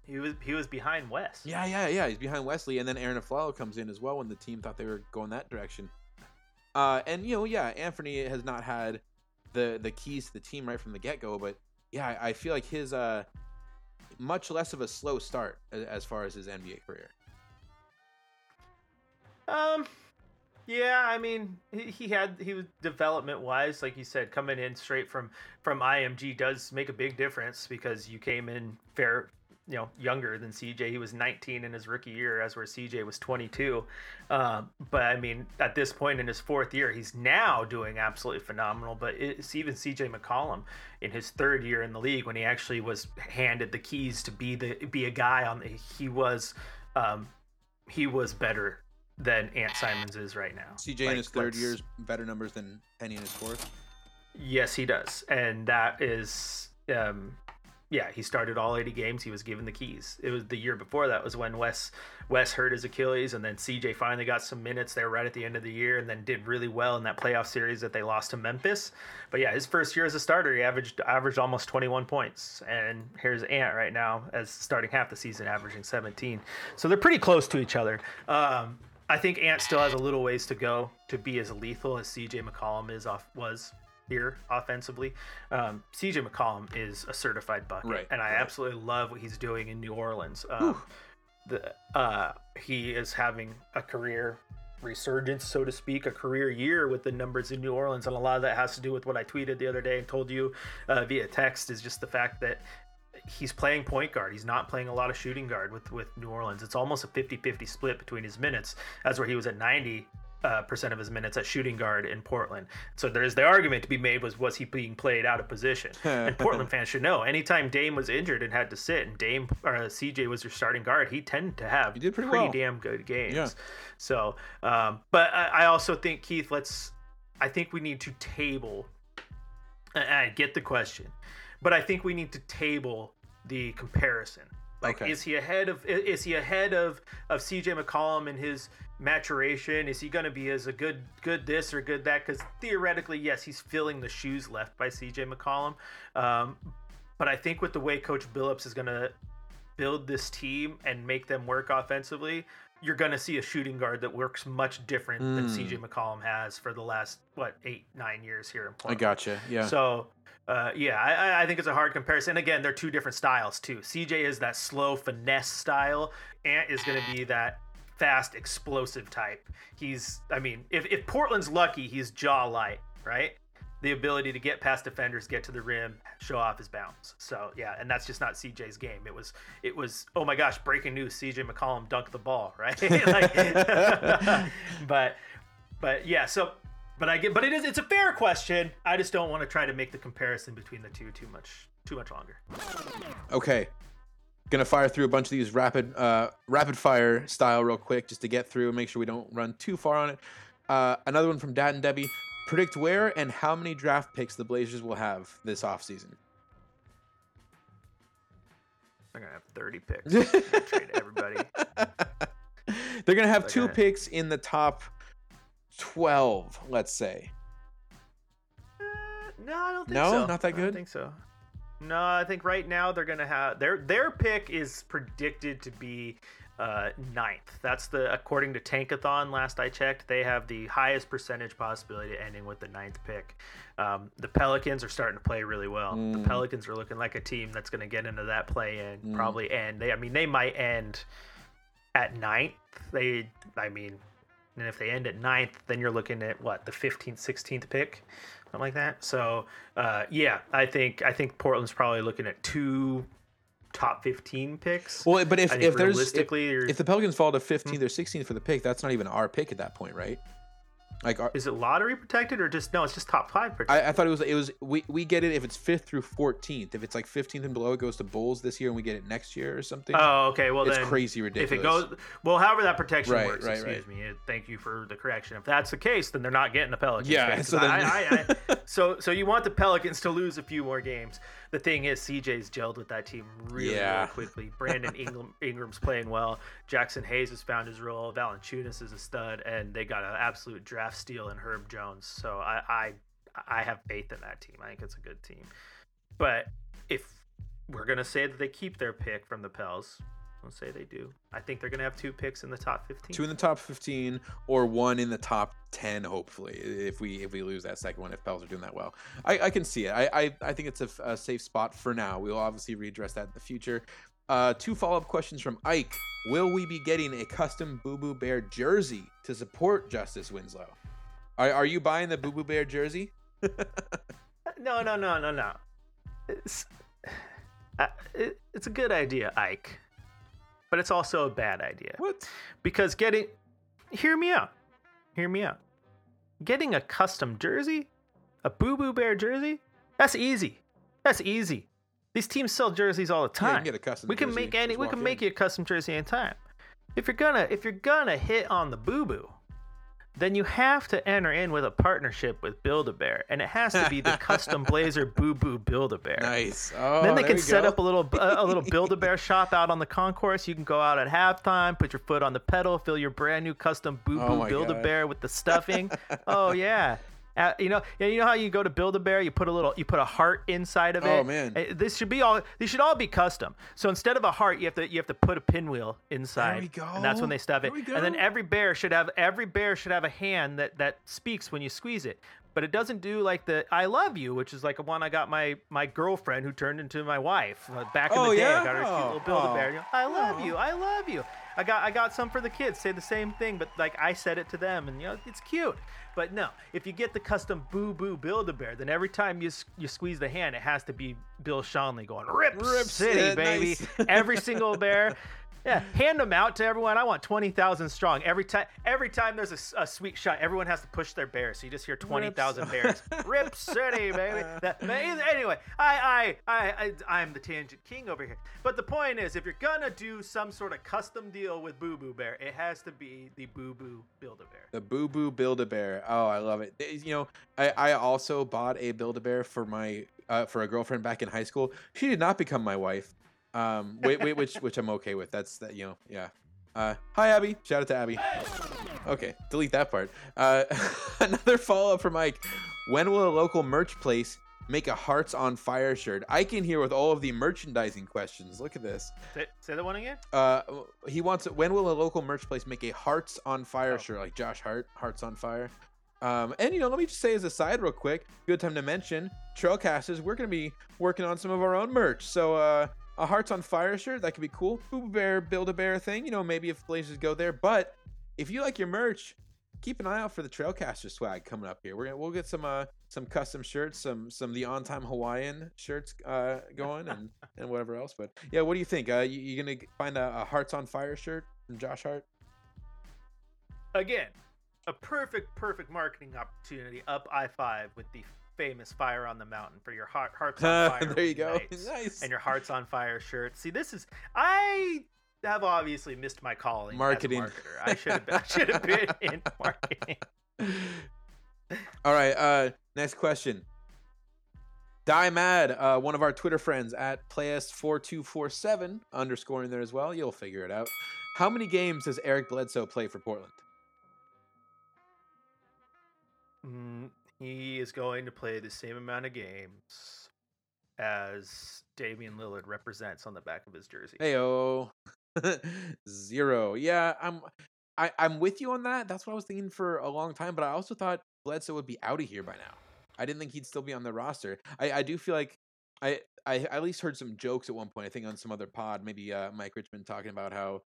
[SPEAKER 2] he was he was behind West.
[SPEAKER 4] Yeah, yeah, yeah. He's behind Wesley, and then Arron Afflalo comes in as well when the team thought they were going that direction. Uh, and you know, yeah, Anthony has not had the the keys to the team right from the get go, but yeah, I, I feel like his uh much less of a slow start a- as far as his NBA career.
[SPEAKER 2] Um, yeah, I mean, he, he had he was development wise, like you said, coming in straight from from IMG does make a big difference because you came in fair, you know, younger than CJ. He was 19 in his rookie year, as where CJ was 22. Um, but I mean, at this point in his fourth year, he's now doing absolutely phenomenal. But it's even CJ McCollum in his third year in the league when he actually was handed the keys to be the be a guy on the he was. Um, he was better than Ant Simons is right now.
[SPEAKER 4] CJ in his third
[SPEAKER 2] year
[SPEAKER 4] is better numbers than Penny in his fourth.
[SPEAKER 2] Yes, he does, and that is, um, yeah, he started all 80 games. He was given the keys. It was the year before that was when Wes Wes hurt his Achilles, and then CJ finally got some minutes there right at the end of the year, and then did really well in that playoff series that they lost to Memphis. But yeah, his first year as a starter, he averaged averaged almost 21 points, and here's Ant right now as starting half the season, averaging 17. So they're pretty close to each other. Um, I think Ant still has a little ways to go to be as lethal as CJ McCollum is off was here offensively. Um, CJ McCollum is a certified bucket,
[SPEAKER 4] Right,
[SPEAKER 2] and I
[SPEAKER 4] right.
[SPEAKER 2] absolutely love what he's doing in New Orleans. Um, the uh, he is having a career resurgence, so to speak, a career year with the numbers in New Orleans, and a lot of that has to do with what I tweeted the other day and told you uh, via text is just the fact that he's playing point guard. He's not playing a lot of shooting guard with with New Orleans. It's almost a 50-50 split between his minutes. That's where he was at 90 uh, percent of his minutes at shooting guard in Portland. So there's the argument to be made was was he being played out of position? and Portland fans should know. Anytime Dame was injured and had to sit, and Dame or uh, CJ was your starting guard, he tended to have
[SPEAKER 4] He did pretty well.
[SPEAKER 2] damn good games.
[SPEAKER 4] Yeah.
[SPEAKER 2] So, um, but I, I also think Keith, let's. I think we need to table. and I get the question, but I think we need to table the comparison. Like,
[SPEAKER 4] Okay.
[SPEAKER 2] is he ahead of? Is he ahead of of CJ McCollum in his maturation? Is he going to be as a good good this or good that? Because theoretically, yes, he's filling the shoes left by CJ McCollum. Um, but I think with the way Coach Billups is going to build this team and make them work offensively, you're going to see a shooting guard that works much different than
[SPEAKER 4] Mm.
[SPEAKER 2] CJ McCollum has for the last what eight nine years here in Portland.
[SPEAKER 4] I gotcha. Yeah.
[SPEAKER 2] So, uh, yeah, I, I- I think it's a hard comparison. And again, they're two different styles too. CJ is that slow finesse style. Ant is going to be that fast, explosive type. He's, I mean, if, if Portland's lucky, he's jaw light, right? The ability to get past defenders, get to the rim, show off his bounce. So yeah, and that's just not CJ's game. It was, it was. Oh my gosh! Breaking news: CJ McCollum dunked the ball, right? like, but, but yeah. So but I get, but it is, it's a fair question. I just don't want to try to make the comparison between the two too much, too much longer.
[SPEAKER 4] Okay. Gonna fire through a bunch of these rapid uh rapid fire style real quick just to get through and make sure we don't run too far on it. Uh another one from Dad and Debbie. Predict where and how many draft picks the Blazers will have this offseason.
[SPEAKER 2] They're gonna have 30 picks. Gonna trade everybody.
[SPEAKER 4] They're gonna have two
[SPEAKER 2] Okay.
[SPEAKER 4] picks in the top twelve, let's say.
[SPEAKER 2] Uh, no, I don't think
[SPEAKER 4] No?
[SPEAKER 2] so.
[SPEAKER 4] Not that good.
[SPEAKER 2] I don't think so. No, I think right now they're gonna have their their pick is predicted to be uh, ninth. That's the according to Tankathon. Last I checked, they have the highest percentage possibility of ending with the ninth pick. Um, the Pelicans are starting to play really well.
[SPEAKER 4] Mm.
[SPEAKER 2] The Pelicans are looking like a team that's going to get into that play and
[SPEAKER 4] Mm.
[SPEAKER 2] probably end. They, I mean, they might end at ninth. They, I mean, and if they end at ninth, then you're looking at what the 15th, 16th pick, something like that. So, uh, yeah, I think I think Portland's probably looking at two top 15 picks.
[SPEAKER 4] Well, but if, if there's if, if the Pelicans fall to 15th or 16th for the pick, that's not even our pick at that point, right? Like, are,
[SPEAKER 2] Is it lottery protected or just no? It's just top five protected.
[SPEAKER 4] I, I thought it was it was we, we get it if it's fifth through fourteenth. If it's like fifteenth and below, it goes to Bulls this year, and we get it next year or something.
[SPEAKER 2] oh, okay. Well,
[SPEAKER 4] it's
[SPEAKER 2] then
[SPEAKER 4] crazy ridiculous.
[SPEAKER 2] if it goes well, however that protection
[SPEAKER 4] Right,
[SPEAKER 2] works.
[SPEAKER 4] right,
[SPEAKER 2] excuse
[SPEAKER 4] right.
[SPEAKER 2] me. uh, Thank you for the correction. If that's the case, then they're not getting the Pelicans.
[SPEAKER 4] Yeah,
[SPEAKER 2] 'cause
[SPEAKER 4] so then-
[SPEAKER 2] I, I, I, so so you want the Pelicans to lose a few more games. The thing is, CJ's gelled with that team really,
[SPEAKER 4] Yeah.
[SPEAKER 2] really quickly. Brandon Ingram, Ingram's playing well. Jaxson Hayes has found his role. Valanciunas is a stud, and they got an absolute draft steal and Herb Jones. So I, I I have faith in that team. I think it's a good team. But if we're gonna say that they keep their pick from the Pels, let's say they do. I think they're gonna have two picks in the top fifteen.
[SPEAKER 4] two in the top fifteen or one in the top ten. Hopefully, if we if we lose that second one, if Pels are doing that well, I, I can see it. I, I I think it's a safe spot for now. We'll obviously readdress that in the future. Uh, two follow up questions from Ike. Will we be getting a custom Boo Boo Bear jersey to support Justice Winslow? Are, are you buying the Boo Boo Bear jersey?
[SPEAKER 2] No, no, no, no, no. It's, uh, it, it's a good idea, Ike, but it's also a bad idea
[SPEAKER 4] What?
[SPEAKER 2] because getting hear me out, hear me out. Getting a custom jersey, a Boo Boo Bear jersey, that's easy. That's easy. These teams sell jerseys all the
[SPEAKER 4] Yeah,
[SPEAKER 2] time.
[SPEAKER 4] can a custom
[SPEAKER 2] we can make any. We can
[SPEAKER 4] in.
[SPEAKER 2] make you a custom jersey anytime. If you're gonna, if you're gonna hit on the Boo Boo, then you have to enter in with a partnership with Build a Bear, and it has to be the custom Blazer Boo Boo Build a Bear.
[SPEAKER 4] Nice. Oh,
[SPEAKER 2] then they can set
[SPEAKER 4] go.
[SPEAKER 2] up a little a, little Build a Bear shop out on the concourse. You can go out at halftime, put your foot on the pedal, fill your brand new custom Boo
[SPEAKER 4] Oh
[SPEAKER 2] Boo
[SPEAKER 4] my
[SPEAKER 2] Build a Bear with the stuffing. oh yeah. Uh, you know, yeah, you know how you go to build a bear, you put a little, you put a heart inside of it.
[SPEAKER 4] Oh, man.
[SPEAKER 2] Uh, This should be all. These should all be custom. So instead of a heart, you have to, you have to put a pinwheel inside.
[SPEAKER 4] There we go.
[SPEAKER 2] And that's when they stuff it. And then every bear should have, every bear should have a hand that that speaks when you squeeze it. But it doesn't do like the "I love you," which is like a one I got my my girlfriend who turned into my wife uh, back in
[SPEAKER 4] Oh,
[SPEAKER 2] the day.
[SPEAKER 4] yeah?
[SPEAKER 2] I got her a cute little build a bear. You know, I love
[SPEAKER 4] Aw.
[SPEAKER 2] you. I love you. I got I got some for the kids. Say the same thing, but like I said it to them, and you know it's cute. But no, if you get the custom Boo Boo Build a Bear, then every time you you squeeze the hand, it has to be Bill Schonely going Rip,
[SPEAKER 4] Rip
[SPEAKER 2] City, baby.
[SPEAKER 4] nice.
[SPEAKER 2] every single bear. Yeah, hand them out to everyone. I want twenty thousand strong. Every time, every time there's a sweet shot, everyone has to push their bear. So you just hear twenty thousand bears. Rip City, baby. That, but anyway, I, I, I, I, I'm the tangent king over here. But the point is, if you're gonna do some sort of custom deal with Boo Boo Bear, it has to be the Boo Boo Build a Bear.
[SPEAKER 4] The Boo Boo Build a Bear. Oh, I love it. You know, I, I also bought a Build a Bear for my uh, for a girlfriend back in high school. She did not become my wife. Um, wait, wait, which which I'm okay with. That's that. You know, yeah. Uh, hi Abby. Shout out to Abby. Okay, delete that part. Uh, another follow up from Mike. When will a local merch place make a Hearts on Fire shirt? I can hear with all of the merchandising questions. Look at this.
[SPEAKER 2] Say, say that one again.
[SPEAKER 4] Uh, he wants. When will a local merch place make a Hearts on Fire
[SPEAKER 2] Oh.
[SPEAKER 4] shirt like Josh Hart, Hearts on Fire? Um, and you know, let me just say as a side, real quick, good time to mention Trailcasters. We're gonna be working on some of our own merch. So uh, a Hearts on Fire shirt that could be cool. Boo Bear, Build a Bear thing. You know, maybe if Blazers go there. But if you like your merch, keep an eye out for the Trailcaster swag coming up here. We're gonna we'll get some uh some custom shirts, some some the on time Hawaiian shirts uh going and and whatever else. But yeah, what do you think? Uh, you, you gonna find a, a Hearts on Fire shirt from Josh Hart?
[SPEAKER 2] Again, a perfect, perfect marketing opportunity up I five with the famous "Fire on the Mountain" for your heart, hearts on fire.
[SPEAKER 4] there you go. nice.
[SPEAKER 2] and your hearts on fire shirt. See, this is I have obviously missed my calling
[SPEAKER 4] Marketing.
[SPEAKER 2] as a marketer. I should have been, I should have been in marketing.
[SPEAKER 4] All right. Uh, next question. Die Mad, uh, one of our Twitter friends at playus4247, underscoring there as well. You'll figure it out. How many games does Eric Bledsoe play for Portland?
[SPEAKER 2] Mm, he is going to play the same amount of games as Damian Lillard represents on the back of his jersey.
[SPEAKER 4] Heyo. Zero. Yeah, I'm I, I'm with you on that. That's what I was thinking for a long time, but I also thought Bledsoe would be out of here by now. I didn't think he'd still be on the roster. I, I do feel like I, I at least heard some jokes at one point, I think on some other pod, maybe uh, Mike Richman talking about how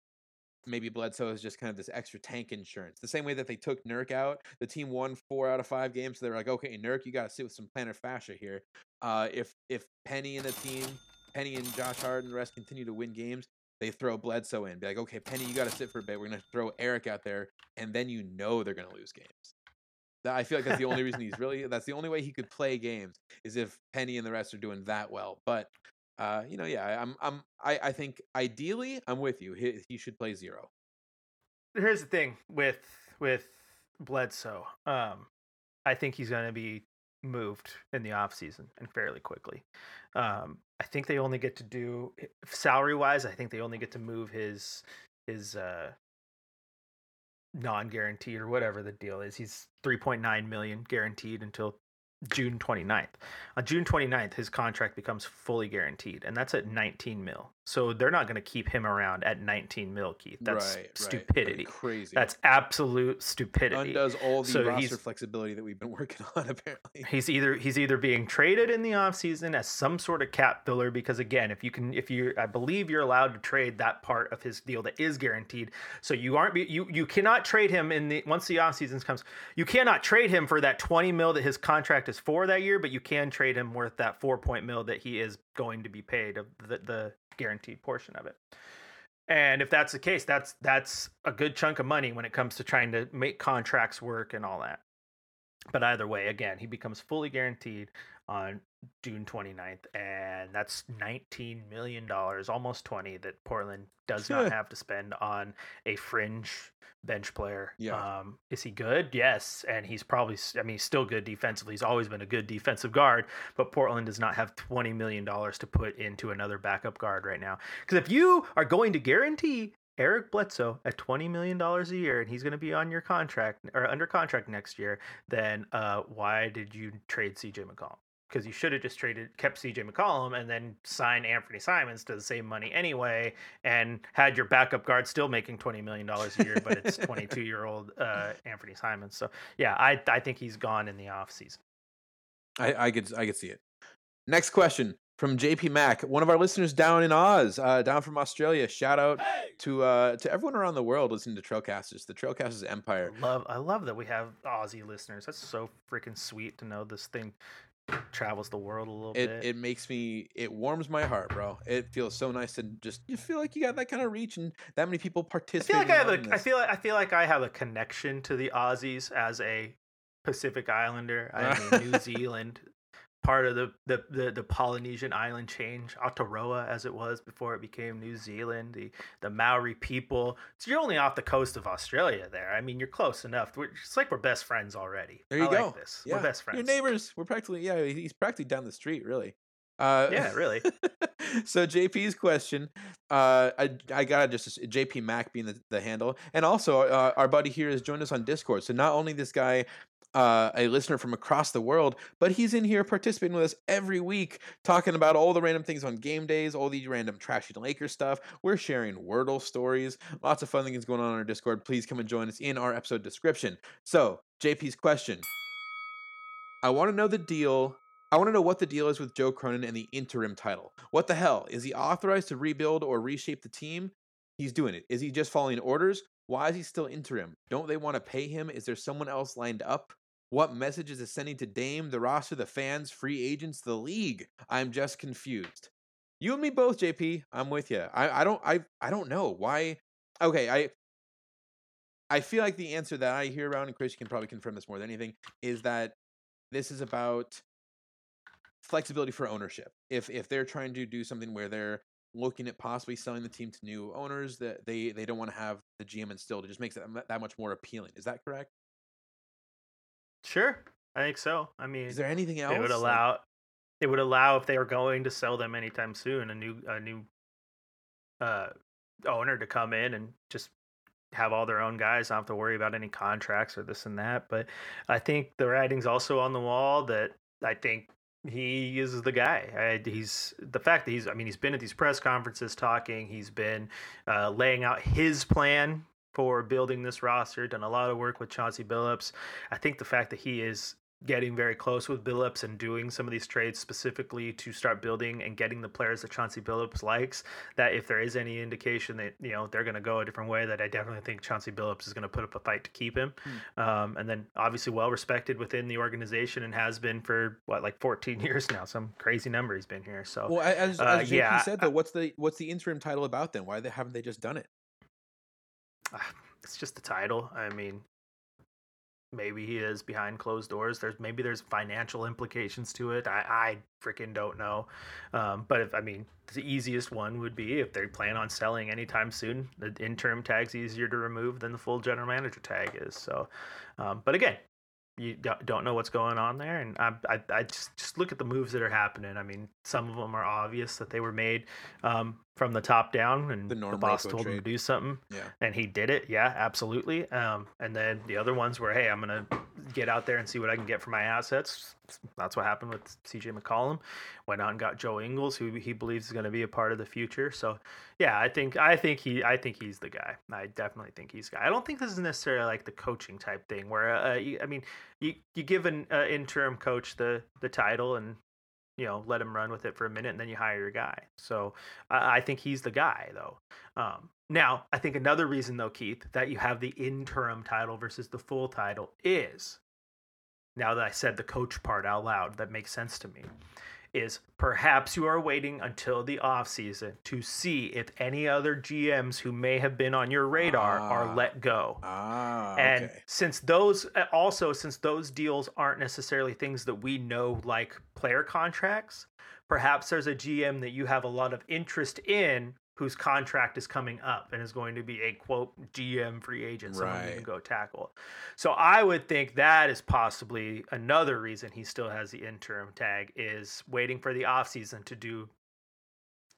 [SPEAKER 4] maybe Bledsoe is just kind of this extra tank insurance. The same way that they took Nurk out, the team won four out of five games. So they're like, okay, Nurk, you got to sit with some plantar fascia here. Uh, if if Penny and the team, Penny and Josh Hart and the rest continue to win games, they throw Bledsoe in. Be like, okay, Penny, you got to sit for a bit. We're gonna throw Eric out there, and then you know they're gonna lose games. That- I feel like that's the only reason he's really. That's the only way he could play games is if Penny and the rest are doing that well. But uh, you know, yeah, I'm, I'm, I, I think ideally, I'm with you. He, he should play zero.
[SPEAKER 2] Here's the thing with with Bledsoe. Um, I think he's going to be moved in the offseason and fairly quickly. Um, I think they only get to do salary wise. I think they only get to move his his uh, non guaranteed or whatever the deal is. He's 3.9 million guaranteed until June 29th. On June 29th, his contract becomes fully guaranteed, and that's at 19 mil. So they're not going to keep him around at 19 mil, Keith. That's
[SPEAKER 4] right, right.
[SPEAKER 2] stupidity.
[SPEAKER 4] Crazy.
[SPEAKER 2] That's absolute stupidity.
[SPEAKER 4] undoes all the
[SPEAKER 2] So
[SPEAKER 4] roster flexibility that we've been working on. Apparently,
[SPEAKER 2] He's either he's either being traded in the offseason as some sort of cap filler because again, if you can if you I believe you're allowed to trade that part of his deal that is guaranteed. So you aren't you you cannot trade him in the once the offseason comes. You cannot trade him for that 20 mil that his contract is for that year, but you can trade him worth that 4 point mil that he is going to be paid of the, the guaranteed portion of it. And if that's the case, that's that's a good chunk of money when it comes to trying to make contracts work and all that. But either way, again, he becomes fully guaranteed on June 29th, and that's 19 million dollars, almost 20 that Portland does not have to spend on a fringe bench player.
[SPEAKER 4] Yeah.
[SPEAKER 2] Um, is he good? Yes, and he's probably, I mean, he's still good defensively. He's always been a good defensive guard, but Portland does not have 20 million dollars to put into another backup guard right now. Because if you are going to guarantee Eric Bledsoe at twenty million dollars a year, and he's going to be on your contract or under contract next year, then uh, why did you trade CJ McCollum? Because you should have just traded, kept CJ McCollum, and then signed Anthony Simons to the same money anyway, and had your backup guard still making twenty million dollars a year, but it's twenty-two year old uh, Anthony Simons. So yeah, I I think he's gone in the offseason.
[SPEAKER 4] I, I could I could see it. Next question from JP Mack, one of our listeners down in Oz, uh, down from Australia. Shout out to uh, to everyone around the world listening to Trailcasters, the Trailcasters Empire.
[SPEAKER 2] I love I love that we have Aussie listeners. That's so freaking sweet to know this thing travels the world a little
[SPEAKER 4] It
[SPEAKER 2] bit.
[SPEAKER 4] it makes me it warms my heart, bro. It feels so nice to just you feel like you got that kind of reach and that many people participate.
[SPEAKER 2] I feel like I have a I feel like I feel like I have a connection to the Aussies as a Pacific Islander. I mean New Zealand, part of the, the the the Polynesian island change, Aotearoa as it was before it became New Zealand. The the Maori people. So you're only off the coast of Australia there. I mean you're close enough. We're, it's like we're best friends already.
[SPEAKER 4] There you
[SPEAKER 2] I
[SPEAKER 4] go.
[SPEAKER 2] Like this.
[SPEAKER 4] Yeah.
[SPEAKER 2] We're best friends.
[SPEAKER 4] Your neighbors. We're practically yeah. He's practically down the street, really. Uh,
[SPEAKER 2] Yeah, really.
[SPEAKER 4] so JP's question, uh, I I gotta just JP Mac being the, the handle, and also uh, our buddy here has joined us on Discord. So not only this guy, uh, a listener from across the world, but he's in here participating with us every week, talking about all the random things on game days, all the random trashy Lakers stuff. We're sharing Wordle stories, lots of fun things going on on our Discord. Please come and join us in our episode description. So JP's question. I want to know the deal. I want to know what the deal is with Joe Cronin and the interim title. What the hell? Is he authorized to rebuild or reshape the team? He's doing it. Is he just following orders? Why is he still interim? Don't they want to pay him? Is there someone else lined up? What message is it sending to Dame, the roster, the fans, free agents, the league? I'm just confused. You and me both, JP. I'm with you. I, I don't I I don't know why. Okay, I I feel like the answer that I hear around, and Chris, can probably confirm this more than anything, is that this is about flexibility for ownership. If if they're trying to do something where they're looking at possibly selling the team to new owners, that they they don't want to have the GM instilled. It just makes it that much more appealing. Is that correct?
[SPEAKER 2] Sure, I think so. I mean,
[SPEAKER 4] Is there anything else?
[SPEAKER 2] it would
[SPEAKER 4] Like-
[SPEAKER 2] allow it would allow if they were going to sell them anytime soon a new a new uh owner to come in and just have all their own guys not have to worry about any contracts or this and that but i think the writing's also on the wall that i think he is the guy. I, he's the fact that he's i mean he's been at these press conferences talking he's been uh, laying out his plan for building this roster done a lot of work with chauncey billups. I think the fact that he is getting very close with Billups and doing some of these trades specifically to start building and getting the players that Chauncey Billups likes. That if there is any indication that you know they're going to go a different way, that I definitely think Chauncey Billups is going to put up a fight to keep him. Um, and then obviously well respected within the organization and has been for what like 14 years now, some crazy number he's been here. So
[SPEAKER 4] Well, as,
[SPEAKER 2] Uh,
[SPEAKER 4] as JP
[SPEAKER 2] yeah,
[SPEAKER 4] said though, what's the what's the interim title about then? Why they, haven't they just done it?
[SPEAKER 2] ah, it's just the title. I mean, maybe he is behind closed doors. There's maybe there's financial implications to it. I, I freaking don't know. Um, but if I mean, the easiest one would be if they plan on selling anytime soon. The interim tag's easier to remove than the full general manager tag is. So, um, but again, you don't- know what's going on there, and I, I, I just just look at the moves that are happening. I mean, some of them are obvious that they were made um, from the top down, and
[SPEAKER 4] The
[SPEAKER 2] the, boss told him to do something.
[SPEAKER 4] Yeah.
[SPEAKER 2] and he did it. Yeah absolutely. Um, and then the other ones were hey i'm gonna get out there and see what i can get for my assets. That's what happened with cj mccollum. Went out and got joe ingles who he believes is going to be a part of the future. So yeah i think i think he i think he's the guy. I definitely think he's the guy. I don't think this is necessarily like the coaching type thing where uh, you, i mean you, you give an uh, interim coach the the title and you know let him run with it for a minute and then you hire your guy so i, I think he's the guy though um, now, I think another reason, though, Keith, that you have the interim title versus the full title is now that I said the coach part out loud, that makes sense to me. Is perhaps you are waiting until the offseason to see if any other GMs who may have been on your radar
[SPEAKER 4] Ah.
[SPEAKER 2] are let go.
[SPEAKER 4] Ah,
[SPEAKER 2] And
[SPEAKER 4] okay.
[SPEAKER 2] since those uh, also since those deals aren't necessarily things that we know like player contracts, perhaps there's a GM that you have a lot of interest in whose contract is coming up and is going to be a quote GM free agent, someone you can go tackle. So I would think that is possibly another reason he still has the interim tag is waiting for the offseason to do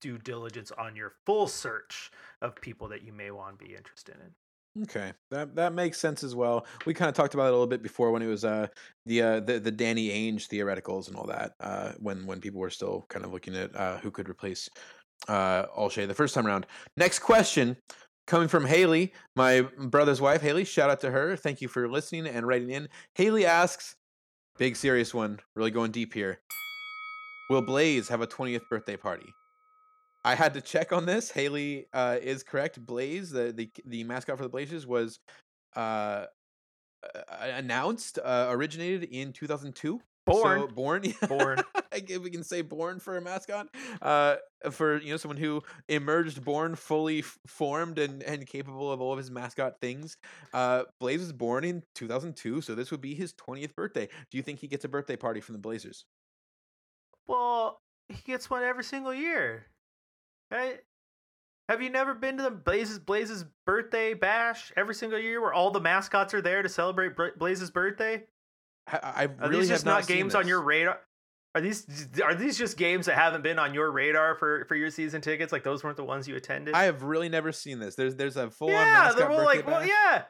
[SPEAKER 2] due diligence on your full search of people that you may want to be interested in.
[SPEAKER 4] Okay, that that makes sense as well. We kind of talked about it a little bit before when it was uh the uh the, the Danny Ainge theoreticals and all that. Uh, when when people were still kind of looking at uh who could replace uh Olshey the first time around. Next question coming from Haley, my brother's wife. Haley, shout out to her. Thank you for listening and writing in. Haley asks, big serious one, really going deep here. Will Blaze have a 20th birthday party? I had to check on this. Haley uh, is correct. Blaze, the, the the mascot for the Blazers, was uh, announced, uh, originated in 2002.
[SPEAKER 2] Born.
[SPEAKER 4] So, born. yeah.
[SPEAKER 2] Born.
[SPEAKER 4] I guess we can say born for a mascot. Uh, for you know someone who emerged born, fully f- formed and and capable of all of his mascot things. Uh, Blaze was born in 2002, so this would be his 20th birthday. Do you think he gets a birthday party from the Blazers?
[SPEAKER 2] Well, he gets one every single year. Right? Have you never been to the Blaze's Blaze's birthday bash every single year where all the mascots are there to celebrate Blaze's birthday?
[SPEAKER 4] I, I
[SPEAKER 2] Are
[SPEAKER 4] really
[SPEAKER 2] these
[SPEAKER 4] have
[SPEAKER 2] just not
[SPEAKER 4] seen
[SPEAKER 2] games on your radar? Are these are these just games that haven't been on your radar for for your season tickets? Like those weren't the ones you attended?
[SPEAKER 4] I have really never seen this. There's there's a full on
[SPEAKER 2] yeah, they're
[SPEAKER 4] birthday
[SPEAKER 2] like, well, yeah,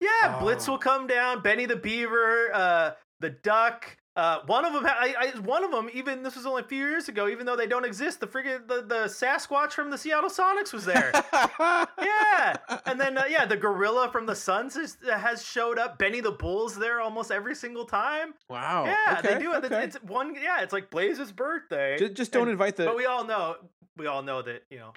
[SPEAKER 2] yeah. Blitz
[SPEAKER 4] Oh.
[SPEAKER 2] will come down. Benny the Beaver, uh, the Duck. Uh, one of them, I, I, one of them, even this was only a few years ago. Even though they don't exist, the friggin' the, the Sasquatch from the Seattle Sonics was there. yeah, and then uh, yeah, the gorilla from the Suns is, has showed up. Benny the Bull's there almost every single time.
[SPEAKER 4] wow.
[SPEAKER 2] yeah,
[SPEAKER 4] okay,
[SPEAKER 2] they do it.
[SPEAKER 4] okay.
[SPEAKER 2] It's one. Yeah, it's like Blaze's birthday.
[SPEAKER 4] just, just don't
[SPEAKER 2] and-
[SPEAKER 4] invite the.
[SPEAKER 2] But we all know, we all know that you know,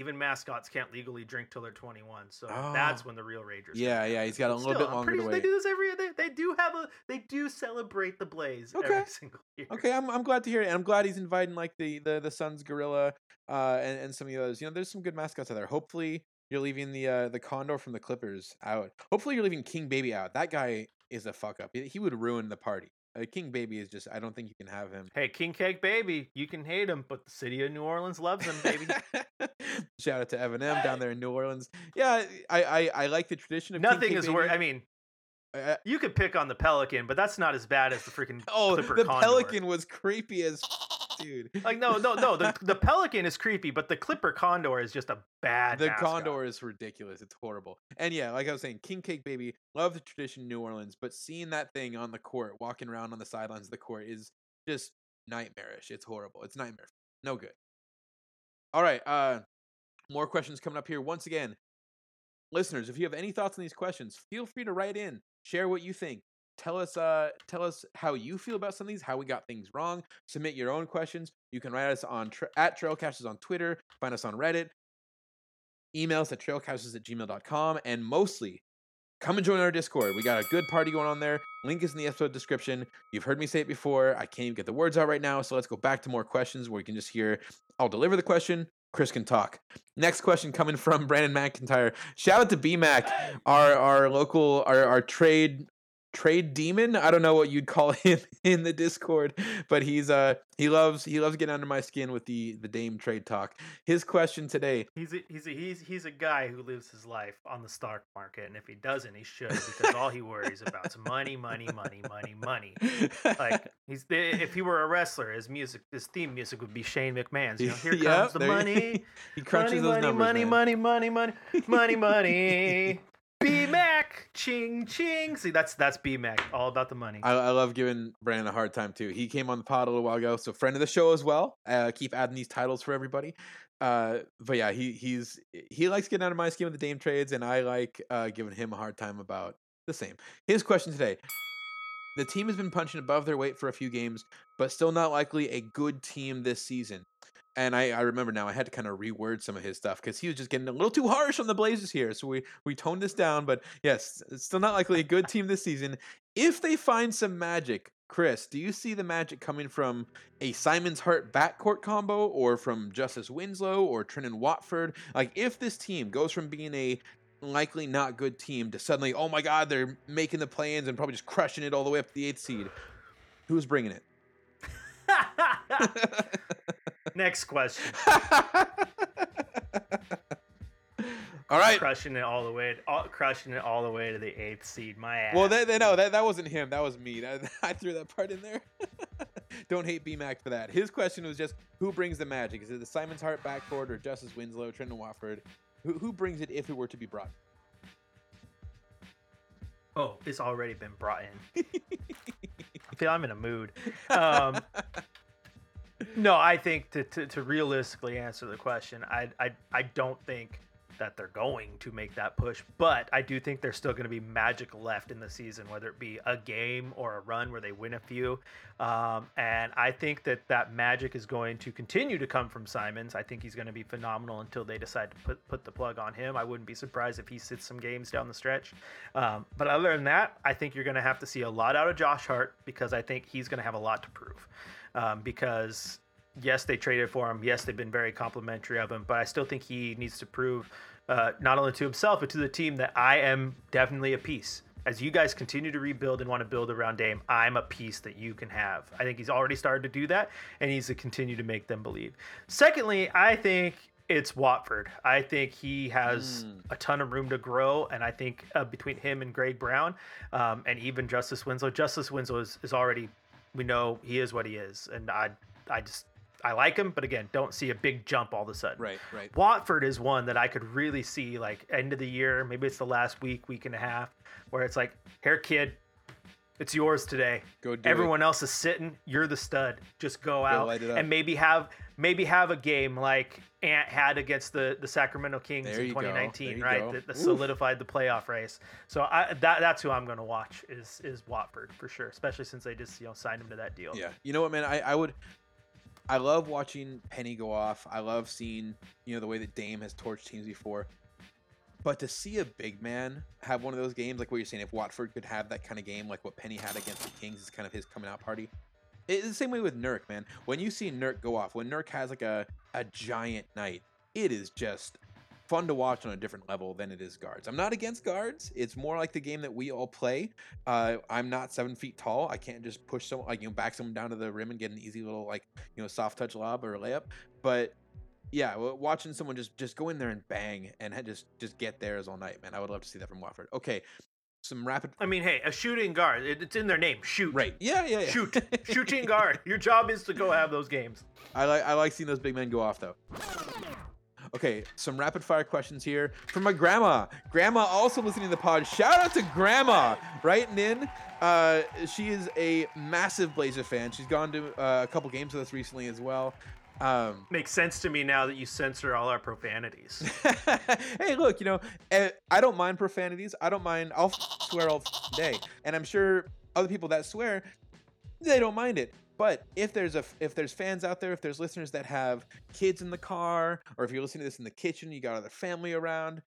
[SPEAKER 2] even mascots can't legally drink till they're 21. So that's
[SPEAKER 4] Oh.
[SPEAKER 2] when the real ragers.
[SPEAKER 4] Yeah, yeah, he's got a little bit
[SPEAKER 2] still, I'm
[SPEAKER 4] longer
[SPEAKER 2] pretty
[SPEAKER 4] to
[SPEAKER 2] sure
[SPEAKER 4] wait.
[SPEAKER 2] They do this every. They, they do have a. They do celebrate the Blaze
[SPEAKER 4] Okay.
[SPEAKER 2] every single year.
[SPEAKER 4] Okay, I'm I'm glad to hear it. And I'm glad he's inviting like the the the Suns gorilla, uh, and and some of the others. You know, there's some good mascots out there. Hopefully, you're leaving the uh the Condor from the Clippers out. Hopefully, you're leaving King Baby out. That guy is a fuck up. He would ruin the party. Uh, King Baby is just. I don't think you can have him.
[SPEAKER 2] Hey, King Cake Baby, you can hate him, but the city of New Orleans loves him, baby.
[SPEAKER 4] Shout out to Evan M down there in New Orleans. Yeah, I I, I like the tradition of
[SPEAKER 2] Nothing
[SPEAKER 4] Cake
[SPEAKER 2] is worse. I mean,
[SPEAKER 4] Uh,
[SPEAKER 2] you could pick on the Pelican, but that's not as bad as the freaking
[SPEAKER 4] oh,
[SPEAKER 2] Clipper
[SPEAKER 4] the
[SPEAKER 2] Condor.
[SPEAKER 4] Pelican was creepy as dude.
[SPEAKER 2] Like no, no, no. The the Pelican is creepy, but the Clipper Condor is just a bad.
[SPEAKER 4] the
[SPEAKER 2] mascot.
[SPEAKER 4] condor is ridiculous it's horrible and yeah like i was saying king cake baby love the tradition in new orleans but seeing that thing on the court walking around on the sidelines of the court is just nightmarish it's horrible it's nightmare no good all right uh more questions coming up here once again listeners if you have any thoughts on these questions feel free to write in share what you think tell us uh tell us how you feel about some of these how we got things wrong submit your own questions. You can write us on tra- at trailcasters on twitter find us on reddit. Email us at trailcasters at gmail.com and mostly come and join our discord. We got a good party going on there. Link is in the episode description. You've heard me say it before. I can't even get the words out right now so let's go back to more questions where you can just hear i'll deliver the question. Chris can talk. Next question coming from brandon mcintyre. Shout out to bmac our our local our, our trade trade demon. I don't know what you'd call him in the Discord, but he's uh he loves he loves getting under my skin with the the Dame trade talk. His question today.
[SPEAKER 2] He's a, he's a, he's he's a guy who lives his life on the stock market, and if he doesn't, he should because all he worries about is money, money, money, money, money. Like he's if he were a wrestler, his music, his theme music would be Shane McMahon's. You know, here
[SPEAKER 4] Yep,
[SPEAKER 2] comes the money,
[SPEAKER 4] he crunches
[SPEAKER 2] money,
[SPEAKER 4] those
[SPEAKER 2] money,
[SPEAKER 4] numbers.
[SPEAKER 2] money,
[SPEAKER 4] man.
[SPEAKER 2] money, money, money, money, money. B Mac, ching ching. See, that's that's B Mac, all about the money.
[SPEAKER 4] I, I love giving Brandon a hard time too. He came on the pod a little while ago, so friend of the show as well. Uh, keep adding these titles for everybody. Uh, but yeah, he he's he likes getting out of my scheme with the Dame trades, and I like uh, giving him a hard time about the same. His question today: The team has been punching above their weight for a few games, but still not likely a good team this season. And I, I remember now I had to kind of reword some of his stuff because he was just getting a little too harsh on the Blazers here. So we we toned this down. But yes, it's still not likely a good team this season. If they find some magic, Chris, do you see the magic coming from a Simon's Hart backcourt combo or from Justice Winslow or Trendon Watford? Like, if this team goes from being a likely not good team to suddenly, oh my God, they're making the play-ins and probably just crushing it all the way up to the eighth seed, who's bringing it?
[SPEAKER 2] Next question.
[SPEAKER 4] all right.
[SPEAKER 2] Crushing it all the way, all, crushing it all the way to the eighth seed. My ass.
[SPEAKER 4] Well, they, they no, that, that wasn't him. That was me. That, I threw that part in there. Don't hate BMAC for that. His question was just who brings the magic? Is it the Simon's Hart backcourt or Justice Winslow, Trendon Watford? Who, who brings it if it were to be brought?
[SPEAKER 2] oh, it's already been brought in. I feel I'm in a mood. Um, no, I think to, to, to realistically answer the question, I, I I don't think that they're going to make that push, but I do think there's still going to be magic left in the season, whether it be a game or a run where they win a few. Um, and I think that that magic is going to continue to come from Simons. I think he's going to be phenomenal until they decide to put put the plug on him. I wouldn't be surprised if he sits some games down the stretch. Um, but other than that, I think you're going to have to see a lot out of Josh Hart because I think he's going to have a lot to prove. Um, because yes, they traded for him. Yes, they've been very complimentary of him, but I still think he needs to prove uh, not only to himself but to the team that I am definitely a piece. As you guys continue to rebuild and want to build around Dame, I'm a piece that you can have. I think he's already started to do that, and he's to continue to make them believe. Secondly, I think it's Watford. I think he has
[SPEAKER 4] Mm.
[SPEAKER 2] a ton of room to grow, and I think uh, between him and Greg Brown, um, and even Justice Winslow, Justice Winslow is, is already we know he is what he is, and I I just I like him, but again, don't see a big jump all of a sudden.
[SPEAKER 4] Right, right.
[SPEAKER 2] Watford is one that I could really see like end of the year, maybe it's the last week, week and a half, where it's like, here, kid, it's yours today.
[SPEAKER 4] Go do
[SPEAKER 2] Everyone else is sitting. You're the stud. Just go out
[SPEAKER 4] it up.
[SPEAKER 2] and maybe have maybe have a game like Ant had against the the Sacramento Kings
[SPEAKER 4] There
[SPEAKER 2] in 2019, right? That, that solidified the playoff race. So I, that that's who I'm going to watch is is Watford for sure, especially since they just you know signed him to that deal.
[SPEAKER 4] Yeah. You know what, man? I, I would. I love watching Penny go off. I love seeing, you know, the way that Dame has torched teams before. But to see a big man have one of those games, like what you're saying, if Watford could have that kind of game, like what Penny had against the Kings, is kind of his coming out party. It's the same way with Nurk, man. When you see Nurk go off, when Nurk has like a, a giant night, it is just fun to watch on a different level than it is guards. I'm not against guards. It's more like the game that we all play. Uh, I'm not seven feet tall. I can't just push someone like you know back someone down to the rim and get an easy little like you know soft touch lob or layup. But yeah, watching someone just just go in there and bang and just just get theirs all night, man. I would love to see that from Watford. Okay, some rapid.
[SPEAKER 2] I mean, hey, a shooting guard. It, it's in their name. Shoot.
[SPEAKER 4] Right. Yeah. Yeah. yeah.
[SPEAKER 2] Shoot. Shooting guard. Your job is to go have those games.
[SPEAKER 4] I like I like seeing those big men go off though. Okay, some rapid fire questions here from my grandma. Grandma also listening to the pod. Shout out to grandma writing in. Uh, she is a massive Blazer fan. She's gone to uh, a couple games with us recently as well. Um,
[SPEAKER 2] Makes sense to me now that you censor all our profanities.
[SPEAKER 4] hey, look, you know, eh, I don't mind profanities. I don't mind. I'll swear all day, and I'm sure other people that swear, they don't mind it. But if there's a if there's fans out there, if there's listeners that have kids in the car, or if you're listening to this in the kitchen, you got other family around,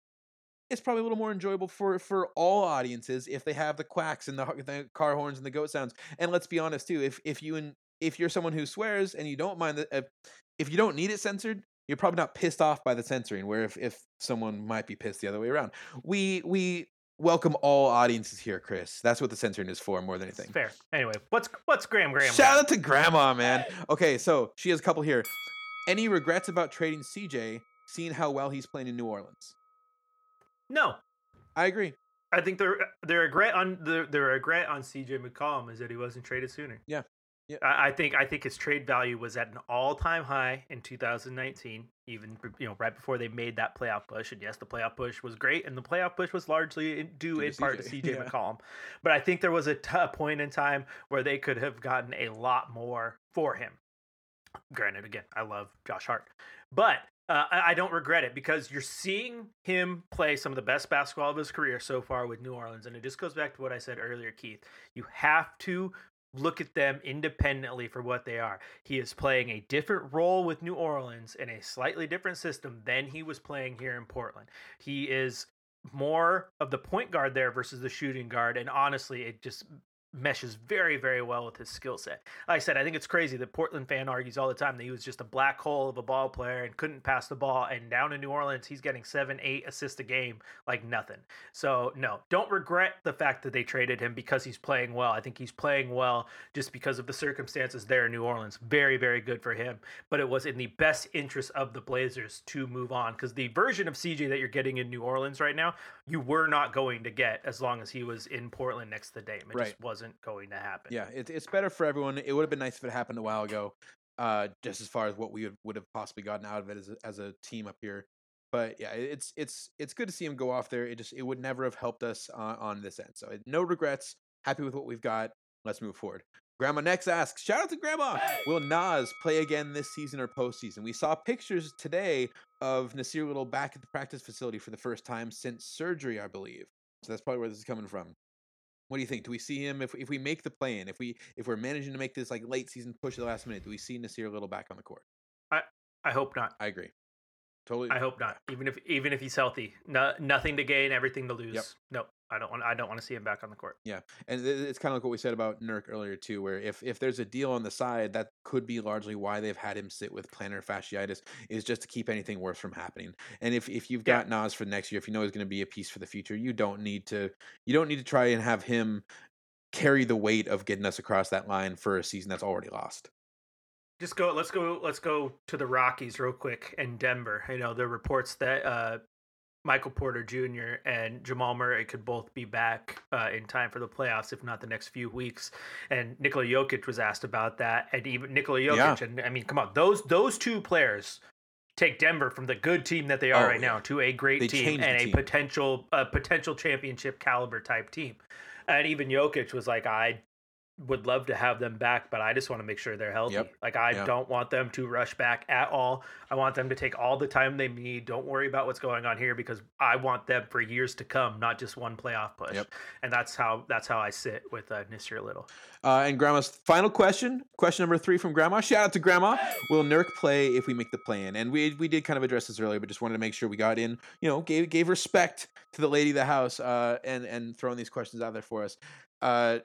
[SPEAKER 4] it's probably a little more enjoyable for for all audiences if they have the quacks and the, the car horns and the goat sounds. And let's be honest too, if if you and if you're someone who swears and you don't mind that, if, if you don't need it censored, you're probably not pissed off by the censoring. Where if if someone might be pissed the other way around, we we welcome all audiences here, Chris. That's what the censoring is for more than anything.
[SPEAKER 2] Fair. Anyway, what's what's Graham Graham?
[SPEAKER 4] Shout
[SPEAKER 2] got?
[SPEAKER 4] out to Grandma, man. Okay, so she has a couple here. Any regrets about trading CJ, seeing how well he's playing in New Orleans?
[SPEAKER 2] No,
[SPEAKER 4] I agree.
[SPEAKER 2] I think the the regret on the the regret on CJ McCollum is that he wasn't traded sooner.
[SPEAKER 4] Yeah. Yeah.
[SPEAKER 2] I, think I think his trade value was at an all time high in 2019, even you know right before they made that playoff push. And yes, the playoff push was great, and the playoff push was largely due
[SPEAKER 4] to
[SPEAKER 2] in part to
[SPEAKER 4] CJ, yeah.
[SPEAKER 2] McCollum. But I think there was a t- point in time where they could have gotten a lot more for him. Granted, again, I love Josh Hart, but uh, I don't regret it because you're seeing him play some of the best basketball of his career so far with New Orleans, and it just goes back to what I said earlier, Keith. You have to look at them independently for what they are. He is playing a different role with New Orleans in a slightly different system than he was playing here in Portland. He is more of the point guard there versus the shooting guard, and honestly, it just meshes very, very well with his skill set. Like I said, I think it's crazy that Portland fan argues all the time that he was just a black hole of a ball player and couldn't pass the ball. And down in New Orleans, he's getting seven, eight assists a game like nothing. So no, don't regret the fact that they traded him because he's playing well. I think he's playing well just because of the circumstances there in New Orleans. Very, very good for him. But it was in the best interest of the Blazers to move on because the version of CJ that you're getting in New Orleans right now, you were not going to get as long as he was in Portland next to Dame. It
[SPEAKER 4] Right.
[SPEAKER 2] just wasn't going to happen.
[SPEAKER 4] Yeah, it, it's better for everyone. It would have been nice if it happened a while ago, uh, just as far as what we would, would have possibly gotten out of it as a, as a team up here. But yeah, it's it's it's good to see him go off there. It just it would never have helped us on, on this end. So no regrets. Happy with what we've got. Let's move forward. Grandma next asks, shout out to Grandma. Will Nas play again this season or postseason? We saw pictures today of Nassir Little back at the practice facility for the first time since surgery, I believe. So that's probably where this is coming from. What do you think? Do we see him if if we make the play in? If we if we're managing to make this like late season push at the last minute, do we see Nassir Little back on the court?
[SPEAKER 2] I I hope not.
[SPEAKER 4] I agree. Totally.
[SPEAKER 2] I hope not. Even if even if he's healthy, no, nothing to gain, everything to lose. No, I don't want. I don't want to see him back on the court.
[SPEAKER 4] Yeah, and it's kind of like what we said about Nurk earlier too, where if if there's a deal on the side, that could be largely why they've had him sit with plantar fasciitis, is just to keep anything worse from happening. And if if you've
[SPEAKER 2] Yeah.
[SPEAKER 4] got Nas for next year, if you know he's going to be a piece for the future, you don't need to you don't need to try and have him carry the weight of getting us across that line for a season that's already lost.
[SPEAKER 2] Just go. Let's go. Let's go to the Rockies real quick and Denver. You know, there are reports that uh, Michael Porter Jr. and Jamal Murray could both be back uh, in time for the playoffs, if not the next few weeks. And Nikola Jokic was asked about that, and even Nikola Jokic.
[SPEAKER 4] Yeah.
[SPEAKER 2] And I mean, come on, those those two players take Denver from the good team that they are
[SPEAKER 4] Oh,
[SPEAKER 2] right
[SPEAKER 4] yeah.
[SPEAKER 2] now to a great
[SPEAKER 4] They
[SPEAKER 2] team and a potential a potential championship caliber type team. And even Jokic was like, I would love to have them back, but I just want to make sure they're healthy.
[SPEAKER 4] Yep.
[SPEAKER 2] Like I
[SPEAKER 4] Yeah.
[SPEAKER 2] don't want them to rush back at all. I want them to take all the time they need. Don't worry about what's going on here because I want them for years to come, not just one playoff push.
[SPEAKER 4] Yep.
[SPEAKER 2] And that's how that's how I sit with uh, Nassir Little.
[SPEAKER 4] Uh, and Grandma's final question, question number three from Grandma. Shout out to Grandma. Will Nurk play if we make the play in? And we we did kind of address this earlier, but just wanted to make sure we got in. You know, gave gave respect to the lady of the house, uh, and and throwing these questions out there for us. Uh,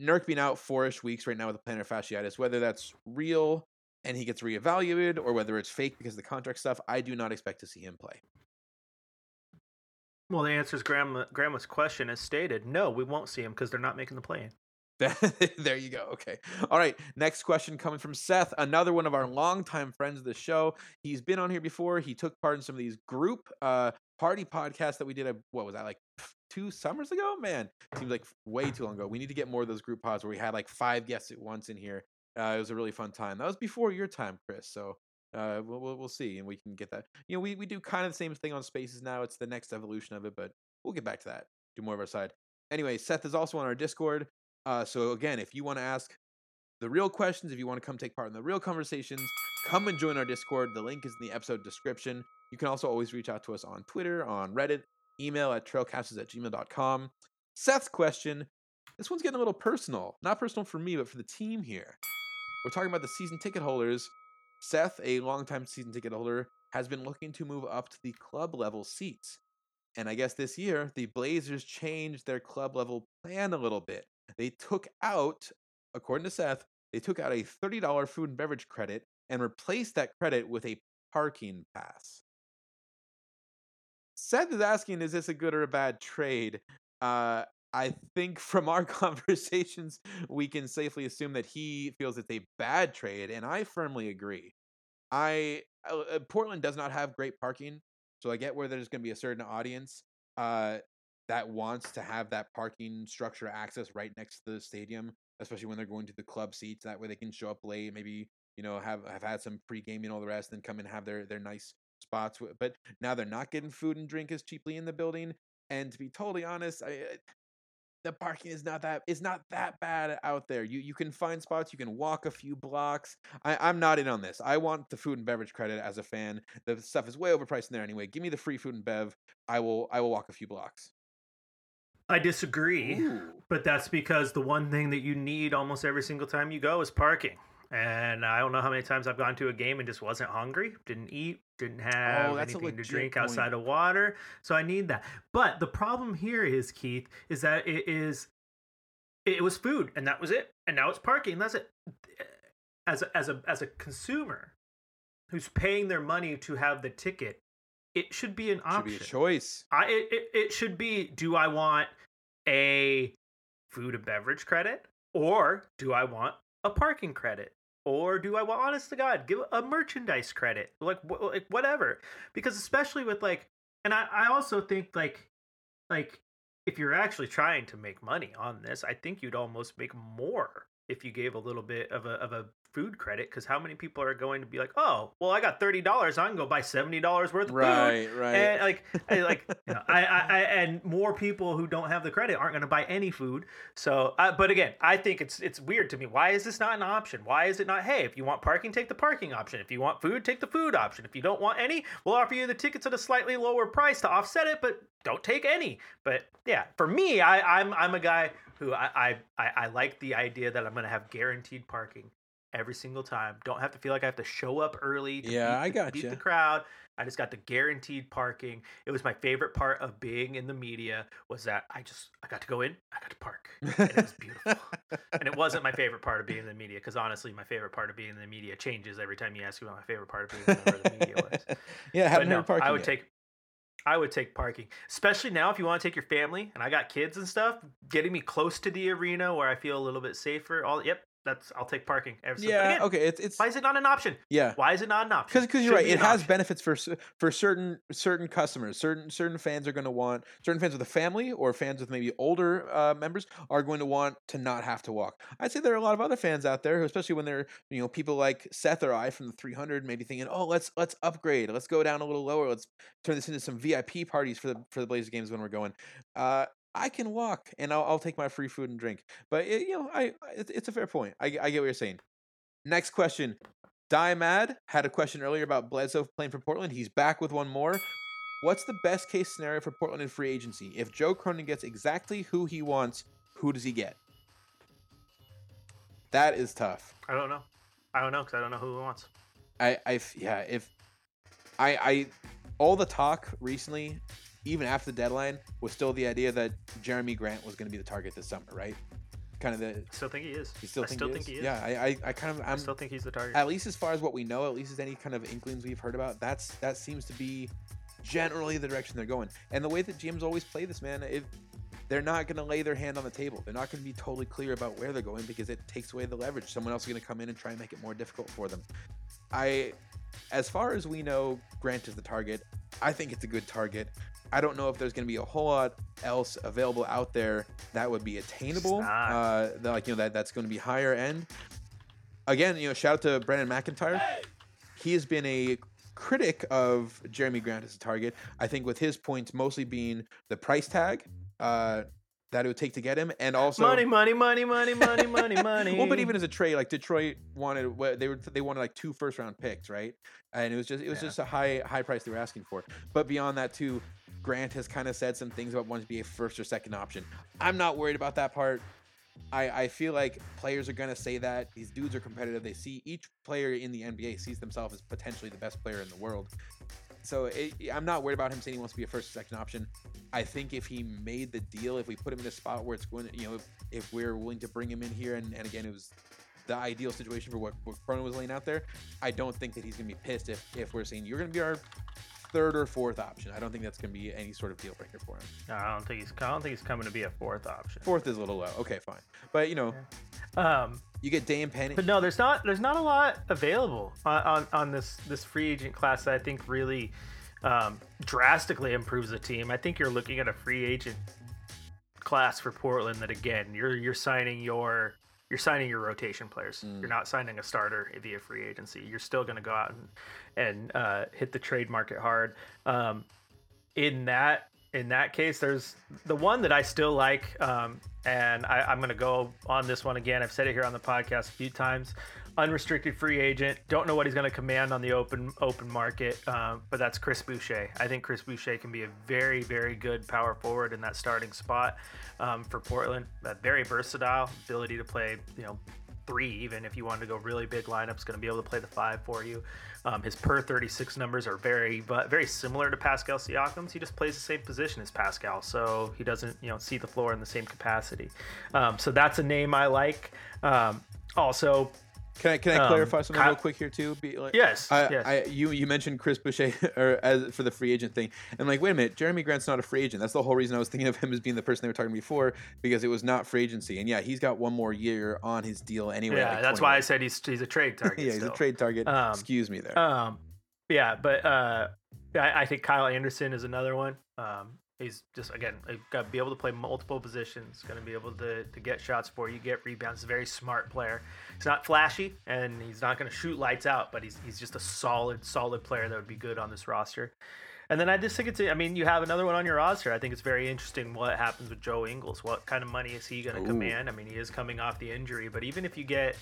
[SPEAKER 4] Nurk being out four-ish weeks right now with the plantar fasciitis, whether that's real and he gets reevaluated, or whether it's fake because of the contract stuff, I do not expect to see him play.
[SPEAKER 2] Well, the answer is grandma grandma's question is stated. No, we won't see him because they're not making the play
[SPEAKER 4] there you go. Okay. All right. Next question coming from Seth, another one of our longtime friends of the show. He's been on here before. He took part in some of these group uh party podcasts that we did. A, what was that like two summers ago? Man, seems like way too long ago. We need to get more of those group pods where we had like five guests at once in here. Uh, it was a really fun time. That was before your time, Chris. So uh, we'll, we'll see, and we can get that. You know, we we do kind of the same thing on Spaces now. It's the next evolution of it, but we'll get back to that. Do more of our side. Anyway, Seth is also on our Discord. Uh, so again, if you want to ask the real questions, if you want to come take part in the real conversations, come and join our Discord. The link is in the episode description. You can also always reach out to us on Twitter, on Reddit, email at trailcasters at gmail.com. Seth's question. This one's getting a little personal. Not personal for me, but for the team here. We're talking about the season ticket holders. Seth, a longtime season ticket holder, has been looking to move up to the club level seats. And I guess this year, the Blazers changed their club level plan a little bit. They took out, according to Seth, they took out a $30 food and beverage credit and replaced that credit with a parking pass. Seth is asking, is this a good or a bad trade? Uh, I think from our conversations, we can safely assume that he feels it's a bad trade, and I firmly agree. I uh, uh, Portland does not have great parking, so I get where there's going to be a certain audience uh, that wants to have that parking structure access right next to the stadium, especially when they're going to the club seats. That way they can show up late, maybe you know have have had some pregame and all the rest, and come and have their their nice spots. But now they're not getting food and drink as cheaply in the building. And to be totally honest, I, eh, the parking is not that it's not that bad out there. You you can find spots, you can walk a few blocks. I, I'm not in on this. I want the food and beverage credit as a fan. The stuff is way overpriced in there anyway. Give me the free food and bev. I will I will walk a few blocks.
[SPEAKER 2] I disagree,
[SPEAKER 4] Ooh.
[SPEAKER 2] but that's because the one thing that you need almost every single time you go is parking. And I don't know how many times I've gone to a game and just wasn't hungry, didn't eat, didn't
[SPEAKER 4] oh, have Oh,
[SPEAKER 2] anything to drink
[SPEAKER 4] point.
[SPEAKER 2] outside of water. So I need that. But the problem here is, Keith, is that it is it was food and that was it. And now it's parking, that's it. As a, as a as a consumer who's paying their money to have the ticket, it should be an
[SPEAKER 4] Should
[SPEAKER 2] option.
[SPEAKER 4] be a choice.
[SPEAKER 2] I it, it, it should be do I want a food and beverage credit or do I want a parking credit or do I want honest to god give a merchandise credit? Like wh- like whatever. Because especially with like and I I also think like like if you're actually trying to make money on this I think you'd almost make more if you gave a little bit of a of a food credit because how many people are going to be like oh well I got thirty dollars I can go buy seventy dollars worth of food
[SPEAKER 4] Right, right.
[SPEAKER 2] and like, I, like, you know, I, I, I, and more people who don't have the credit aren't going to buy any food. So, uh, but again, I think it's it's weird to me. Why is this not an option? Why is it not? Hey, if you want parking, take the parking option. If you want food, take the food option. If you don't want any, we'll offer you the tickets at a slightly lower price to offset it, but don't take any. But yeah, for me, I, I'm I'm a guy who I I, I, I like the idea that I'm going to have guaranteed parking every single time. Don't have to feel like I have to show up early. To
[SPEAKER 4] Yeah,
[SPEAKER 2] beat
[SPEAKER 4] I
[SPEAKER 2] got
[SPEAKER 4] gotcha.
[SPEAKER 2] Beat the crowd. I just got the guaranteed parking. It was my favorite part of being in the media was that I just I got to go in, I got to park, and it was beautiful. and it wasn't my favorite part of being in the media because honestly, my favorite part of being in the media changes every time you ask me what my favorite part of being in the media was.
[SPEAKER 4] yeah, haven't
[SPEAKER 2] no,
[SPEAKER 4] parking
[SPEAKER 2] I would
[SPEAKER 4] yet.
[SPEAKER 2] take. I would take parking, especially now if you want to take your family and I got kids and stuff. Getting me close to the arena where I feel a little bit safer. All yep, that's I'll take parking. Every
[SPEAKER 4] Yeah,
[SPEAKER 2] again,
[SPEAKER 4] okay. It's it's
[SPEAKER 2] Why is it not an option?
[SPEAKER 4] yeah.
[SPEAKER 2] Why is it not an option?
[SPEAKER 4] because you're right it has
[SPEAKER 2] option.
[SPEAKER 4] benefits for for certain certain customers certain certain fans are going to want certain fans with a family or fans with maybe older uh, members are going to want to not have to walk i'd say there are a lot of other fans out there who especially when they're you know people like seth or i from the 300 maybe thinking oh let's let's upgrade let's go down a little lower let's turn this into some vip parties for the for the blazers games when we're going uh I can walk and I'll, I'll take my free food and drink, but it, you know, I it's, it's a fair point. I, I get what you're saying. Next question: Die Mad had a question earlier about Bledsoe playing for Portland. He's back with one more. What's the best case scenario for Portland in free agency? If Joe Cronin gets exactly who he wants, who does he get? That is tough.
[SPEAKER 2] I don't know. I don't know because I don't know who he wants.
[SPEAKER 4] I, I, yeah, if I, I, all the talk recently, even after the deadline, was still the idea that Jerami Grant was going to be the target this summer, right? Kind of the.
[SPEAKER 2] I still think he is.
[SPEAKER 4] You still
[SPEAKER 2] I
[SPEAKER 4] think
[SPEAKER 2] still
[SPEAKER 4] he
[SPEAKER 2] think
[SPEAKER 4] is?
[SPEAKER 2] he is.
[SPEAKER 4] Yeah, I, I, I kind of,
[SPEAKER 2] I
[SPEAKER 4] I'm
[SPEAKER 2] still think he's the target.
[SPEAKER 4] at least as far as what we know, at least as any kind of inklings we've heard about, that's that seems to be generally the direction they're going. And the way that GMs always play this, man, if they're not going to lay their hand on the table, they're not going to be totally clear about where they're going because it takes away the leverage. Someone else is going to come in and try and make it more difficult for them. I, as far as we know, Grant is the target. I think it's a good target. I don't know if there's going to be a whole lot else available out there that would be attainable. Uh, that, like you know that that's going to be higher end. Again, you know, shout out to Brandon McIntyre. He has been a critic of Jerami Grant as a target. I think with his points mostly being the price tag uh, that it would take to get him, and also
[SPEAKER 2] money, money, money, money, money, money, money.
[SPEAKER 4] well, but even as a trade, like Detroit wanted, they were they wanted like two first round picks, right? And it was just it was
[SPEAKER 2] Yeah.
[SPEAKER 4] just a high high price they were asking for. But beyond that, too, Grant has kind of said some things about wanting to be a first or second option. I'm not worried about that part. I, I feel like players are gonna say that these dudes are competitive. They see each player in the NBA sees themselves as potentially the best player in the world. So it, I'm not worried about him saying he wants to be a first or second option. I think if he made the deal, if we put him in a spot where it's going, to, you know, if, if we're willing to bring him in here, and, and again, it was the ideal situation for what, what Cronin was laying out there, I don't think that he's going to be pissed if, if we're saying you're going to be our third or fourth option. I don't think that's going to be any sort of deal breaker for him.
[SPEAKER 2] No, I don't think he's. I don't think he's coming to be a fourth option.
[SPEAKER 4] Fourth is a little low. Okay, fine. But you know,
[SPEAKER 2] Um,
[SPEAKER 4] you get Dame Penny.
[SPEAKER 2] but no, there's not. There's not a lot available on on, on this this free agent class that I think really um, drastically improves the team. I think you're looking at a free agent class for Portland that again you're you're signing your you're signing your rotation players. You're not signing a starter via free agency. You're still going to go out and and uh, hit the trade market hard. Um, in that in that case, there's the one that I still like, um, and I, I'm going to go on this one again. I've said it here on the podcast a few times. Unrestricted free agent. Don't know what he's going to command on the open open market, um, but that's Chris Boucher. I think Chris Boucher can be a very very good power forward in that starting spot um, for Portland. Uh, very versatile, ability to play you know three even if you wanted to go really big lineups going to be able to play the five for you. Um, his per 36 numbers are very but very similar to pascal siakam's. He just plays the same position as pascal so he doesn't you know see the floor in the same capacity. Um, so that's a name i like. Um, also
[SPEAKER 4] Can I can I
[SPEAKER 2] Um,
[SPEAKER 4] clarify something
[SPEAKER 2] Kyle-
[SPEAKER 4] real quick here too? Be like,
[SPEAKER 2] yes
[SPEAKER 4] I,
[SPEAKER 2] yes
[SPEAKER 4] I you you mentioned Chris Boucher or as for the free agent thing, and like wait a minute, Jerami Grant's not a free agent. That's the whole reason I was thinking of him as being the person they were talking before because it was not free agency. And yeah, he's got one more year on his deal anyway.
[SPEAKER 2] yeah
[SPEAKER 4] like
[SPEAKER 2] that's why i said he's he's a trade target
[SPEAKER 4] yeah, he's
[SPEAKER 2] still.
[SPEAKER 4] a trade target.
[SPEAKER 2] Um,
[SPEAKER 4] Excuse me there.
[SPEAKER 2] Um, yeah, but uh, I, I think Kyle Anderson is another one. Um, he's just again uh, got to be able to play multiple positions. Going to be able to to get shots for you, get rebounds. He's a very smart player. He's not flashy, and he's not going to shoot lights out, but he's he's just a solid solid player that would be good on this roster. And then I just think it's, I mean, you have another one on your roster. I think it's very interesting what happens with Joe Ingles. What kind of money is he going to command? I mean, he is coming off the injury, but even if you get,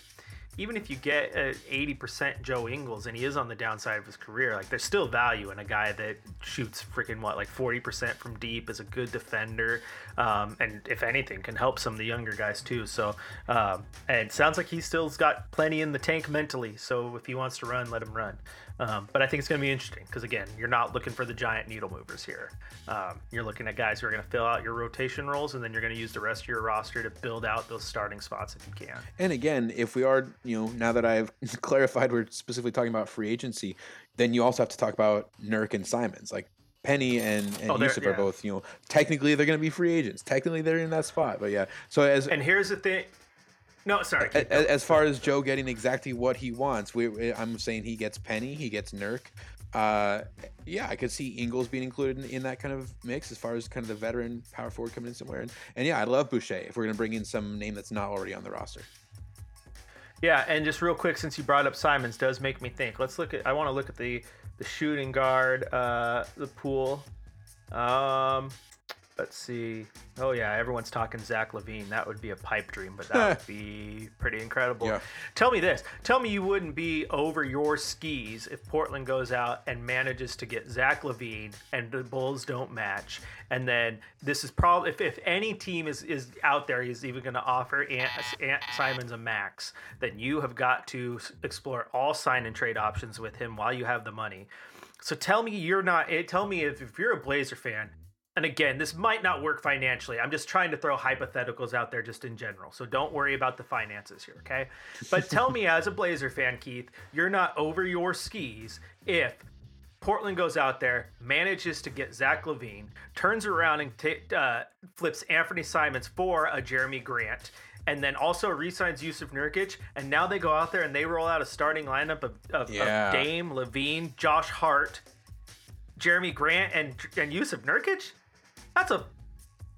[SPEAKER 2] even if you get uh, 80% Joe Ingles and he is on the downside of his career, like there's still value in a guy that shoots freaking what, like 40% from deep, is a good defender, um, and if anything, can help some of the younger guys too. So, um, and it sounds like he still's got plenty in the tank mentally. So if he wants to run, let him run. Um, but I think it's going to be interesting because again, you're not looking for the giant needle movers here. Um, you're looking at guys who are going to fill out your rotation roles, and then you're going to use the rest of your roster to build out those starting spots if you can.
[SPEAKER 4] And again, if we are, you know, now that I've clarified we're specifically talking about free agency, then you also have to talk about Nurk and Simons. Like Penny and, and
[SPEAKER 2] Oh, they're-
[SPEAKER 4] are both, you know, technically they're going to be free agents. Technically they're in that spot. But yeah. So as
[SPEAKER 2] And here's the thing. No, sorry.
[SPEAKER 4] a- a- as far as Joe getting exactly what he wants, we, we- I'm saying he gets Penny, he gets Nurk. Uh, yeah, I could see Ingles being included in, in that kind of mix as far as kind of the veteran power forward coming in somewhere. And, and yeah, I love Boucher if we're going to bring in some name that's not already on the roster.
[SPEAKER 2] Yeah, and just real quick, since you brought up Simons, does make me think. Let's look at. I want to look at the the shooting guard, uh, the pool. Um, let's see. Oh yeah, everyone's talking Zach LaVine. That would be a pipe dream, but that would be pretty incredible.
[SPEAKER 4] Yeah.
[SPEAKER 2] Tell me this. Tell me you wouldn't be over your skis if Portland goes out and manages to get Zach LaVine and the Bulls don't match. And then this is probably if, if any team is, is out there is even going to offer Ant, Ant Simons a max, then you have got to explore all sign and trade options with him while you have the money. So tell me you're not. eh, Tell me if, if you're a Blazer fan, and again, this might not work financially. I'm just trying to throw hypotheticals out there just in general. So don't worry about the finances here, okay? But tell me, as a Blazer fan, Keith, you're not over your skis if Portland goes out there, manages to get Zach LaVine, turns around and ta- uh, flips Anthony Simons for a Jerami Grant, and then also re-signs Jusuf Nurkic, and now they go out there and they roll out a starting lineup of, of,
[SPEAKER 4] Yeah.
[SPEAKER 2] of Dame, LaVine, Josh Hart, Jerami Grant, and and Jusuf Nurkic. That's a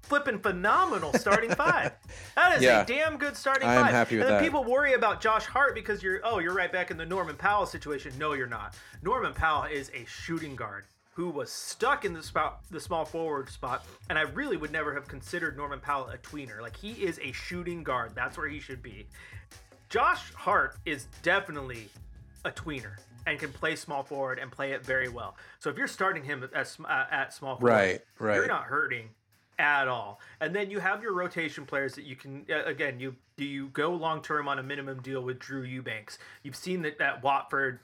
[SPEAKER 2] flipping phenomenal starting five. That is
[SPEAKER 4] Yeah.
[SPEAKER 2] a damn good starting
[SPEAKER 4] I'm
[SPEAKER 2] five.
[SPEAKER 4] happy with
[SPEAKER 2] and then
[SPEAKER 4] that.
[SPEAKER 2] people worry about Josh Hart because you're oh you're right back in the Norman Powell situation. No, you're not. Norman Powell is a shooting guard who was stuck in the spot, the small forward spot, and I really would never have considered Norman Powell a tweener. Like he is a shooting guard. That's where he should be. Josh Hart is definitely a tweener and can play small forward and play it very well. So if you're starting him at, uh, at small forward,
[SPEAKER 4] Right, right.
[SPEAKER 2] you're not hurting at all. And then you have your rotation players that you can uh, again you do you go long term on a minimum deal with Drew Eubanks. You've seen that that Watford.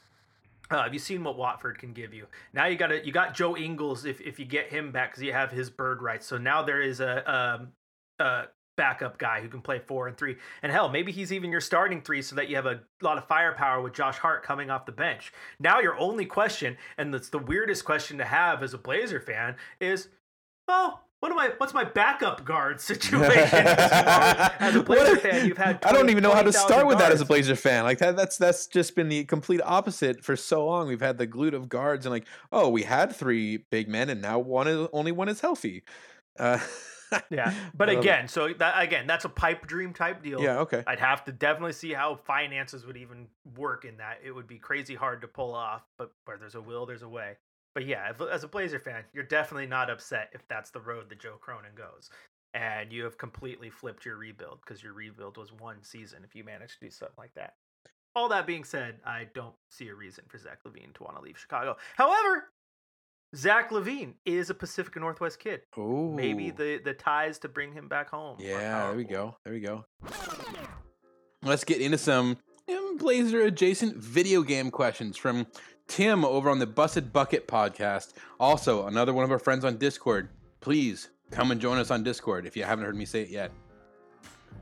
[SPEAKER 2] Uh, have you seen what Watford can give you? Now you got to you got Joe Ingles if, if you get him back because you have his bird rights. So now there is a um, a backup guy who can play four and three. And hell, maybe he's even your starting three so that you have a lot of firepower with Josh Hart coming off the bench. Now your only question, and it's the weirdest question to have as a Blazer fan, is, well, what am I? What's my backup guard situation? as a Blazer fan, you've had
[SPEAKER 4] I don't even know how to start with that as a. Blazer fan. Like that, that's that's just been the complete opposite for so long. We've had the glute of guards and like, oh, we had three big men and now one is only one is healthy. Uh,
[SPEAKER 2] Yeah, but
[SPEAKER 4] it.
[SPEAKER 2] again, so that again, that's a pipe dream type deal.
[SPEAKER 4] yeah, okay.
[SPEAKER 2] I'd have to definitely see how finances would even work in that. It would be crazy hard to pull off, but where there's a will, there's a way. But yeah, if, as a Blazer fan, you're definitely not upset if that's the road that Joe Cronin goes. And you have completely flipped your rebuild because your rebuild was one season if you manage to do something like that. All that being said, I don't see a reason for Zach LaVine to want to leave Chicago. However, Zach LaVine is a Pacific Northwest kid.
[SPEAKER 4] Oh,
[SPEAKER 2] Maybe the, the ties to bring him back home.
[SPEAKER 4] Yeah, there we go. There we go. Let's get into some Blazer adjacent video game questions from Tim over on the Busted Bucket podcast. Also, another one of our friends on Discord. Please come and join us on Discord if you haven't heard me say it yet.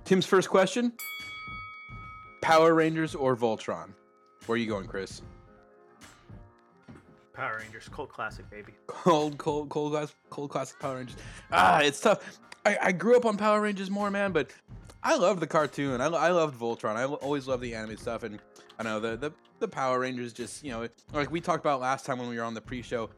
[SPEAKER 4] Tim's first question Power Rangers or Voltron? Where are you going, Chris?
[SPEAKER 2] Power Rangers, cold classic, baby.
[SPEAKER 4] Cold, cold, cold class, cold classic Power Rangers. Ah, it's tough. I, I grew up on Power Rangers more, man, but I love the cartoon. I, I loved Voltron. I always loved the anime stuff, and I know the, the the Power Rangers just you know like we talked about last time when we were on the pre-show.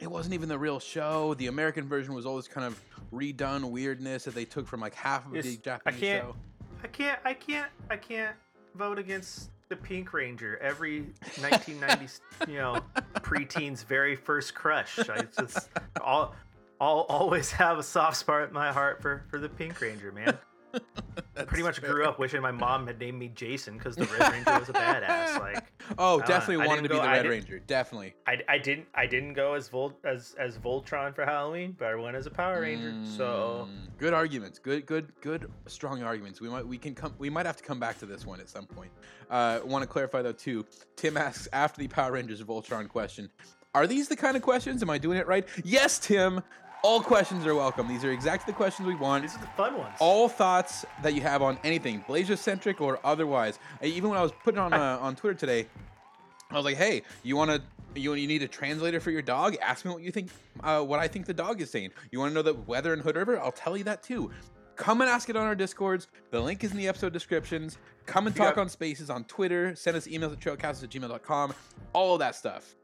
[SPEAKER 4] It wasn't even the real show. The American version was always kind of redone weirdness that they took from like half of
[SPEAKER 2] Yes,
[SPEAKER 4] the
[SPEAKER 2] I
[SPEAKER 4] Japanese
[SPEAKER 2] can't-
[SPEAKER 4] show.
[SPEAKER 2] I can't, I can't, I can't vote against the Pink Ranger. Every 1990s, you know, preteen's very first crush. I just, all, I'll always have a soft spot in my heart for for the Pink Ranger, man. Pretty much grew up wishing my mom had named me Jason because the Red Ranger was a badass. Like,
[SPEAKER 4] Oh,
[SPEAKER 2] Uh,
[SPEAKER 4] definitely
[SPEAKER 2] I
[SPEAKER 4] wanted to
[SPEAKER 2] didn't
[SPEAKER 4] be the Red Ranger. Definitely.
[SPEAKER 2] I, I didn't I didn't go as Volt as as Voltron for Halloween, but I went as a Power Ranger. So
[SPEAKER 4] Mm, good arguments. Good, good, good, strong arguments. We might we can come. We might have to come back to this one at some point. Uh, Want to clarify though too. Tim asks after the Power Rangers Voltron question. Are these the kind of questions? Am I doing it right? Yes, Tim. All questions are welcome. These are exactly the questions we want.
[SPEAKER 2] these are the fun ones.
[SPEAKER 4] All thoughts that you have on anything, Blazer centric or otherwise. Even when I was putting on uh, on Twitter today, I was like, "Hey, you want to you you need a translator for your dog? Ask me what you think, uh, what I think the dog is saying. You want to know the weather in Hood River? I'll tell you that too. Come and ask it on our discords. The link is in the episode descriptions. Come and talk on Spaces on Twitter. Send us emails at trailcasters at gmail.com. All of that stuff.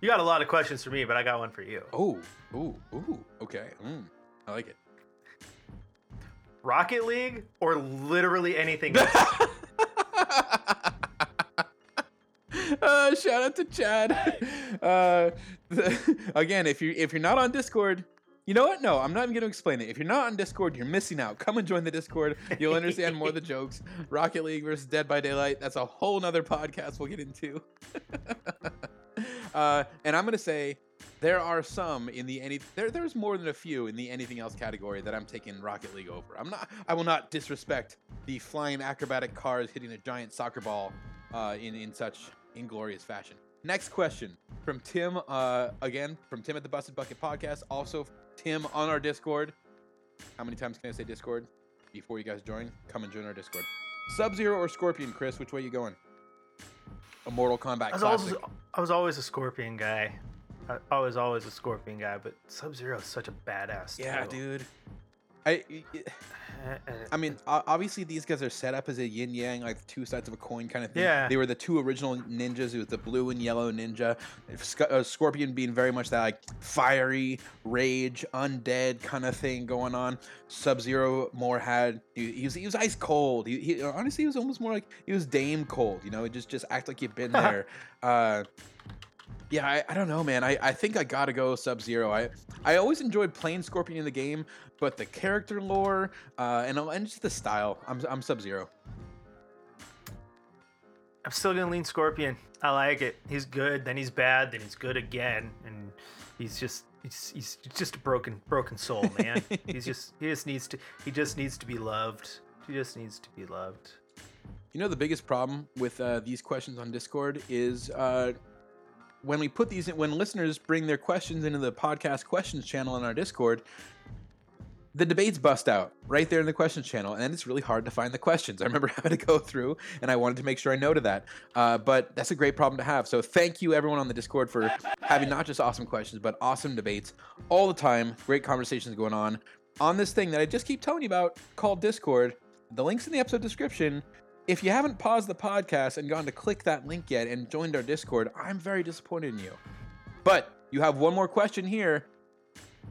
[SPEAKER 2] You got a lot of questions for me, but I got one for you.
[SPEAKER 4] Oh, ooh, ooh, okay. Mm, I like it.
[SPEAKER 2] Rocket League or literally anything else?
[SPEAKER 4] uh, shout out to Chad. Uh, the- again, if you if you're not on Discord, you know what? No, I'm not even going to explain it. If you're not on Discord, you're missing out. Come and join the Discord. You'll understand more of the jokes. Rocket League versus Dead by Daylight. That's a whole nother podcast we'll get into. Uh, and I'm going to say there are some in the any there there's more than a few in the anything else category that I'm taking Rocket League over. I'm not I will not disrespect the flying acrobatic cars hitting a giant soccer ball uh, in in such inglorious fashion. Next question from Tim uh, again from Tim at the Busted Bucket podcast. Also Tim on our Discord. How many times can I say Discord before you guys join? Come and join our Discord. Sub Zero or Scorpion, Chris? Which way you going? A Mortal Kombat
[SPEAKER 2] I was,
[SPEAKER 4] classic.
[SPEAKER 2] always, I was always a Scorpion guy. I, I was always a Scorpion guy, but Sub Zero is such a badass.
[SPEAKER 4] Yeah,
[SPEAKER 2] too.
[SPEAKER 4] dude. I, I mean, obviously these guys are set up as a yin yang, like two sides of a coin kind of thing.
[SPEAKER 2] Yeah.
[SPEAKER 4] They were the two original ninjas. It was the blue and yellow ninja. Uh, Scorpion being very much that like fiery, rage, undead kind of thing going on. Sub Zero more had he, he was he was ice cold. He, he honestly he was almost more like he was Dame cold. You know, it just just act like you've been there. uh, yeah, I, I don't know, man. I, I think I gotta go Sub Zero. I I always enjoyed playing Scorpion in the game, but the character lore uh, and and just the style, I'm I'm Sub Zero.
[SPEAKER 2] I'm still gonna lean Scorpion. I like it. He's good, then he's bad, then he's good again, and he's just he's, he's just a broken broken soul, man. he's just he just needs to he just needs to be loved. He just needs to be loved.
[SPEAKER 4] You know the biggest problem with uh, these questions on Discord is uh, when we put these in, when listeners bring their questions into the podcast questions channel on our Discord. the debates bust out right there in the questions channel, and it's really hard to find the questions. I remember having to go through, and I wanted to make sure I noted that. Uh, but that's a great problem to have. So thank you everyone on the Discord for having not just awesome questions, but awesome debates all the time. Great conversations going on on this thing that I just keep telling you about called Discord. The link's in the episode description. If you haven't paused the podcast and gone to click that link yet and joined our Discord, I'm very disappointed in you. But you have one more question here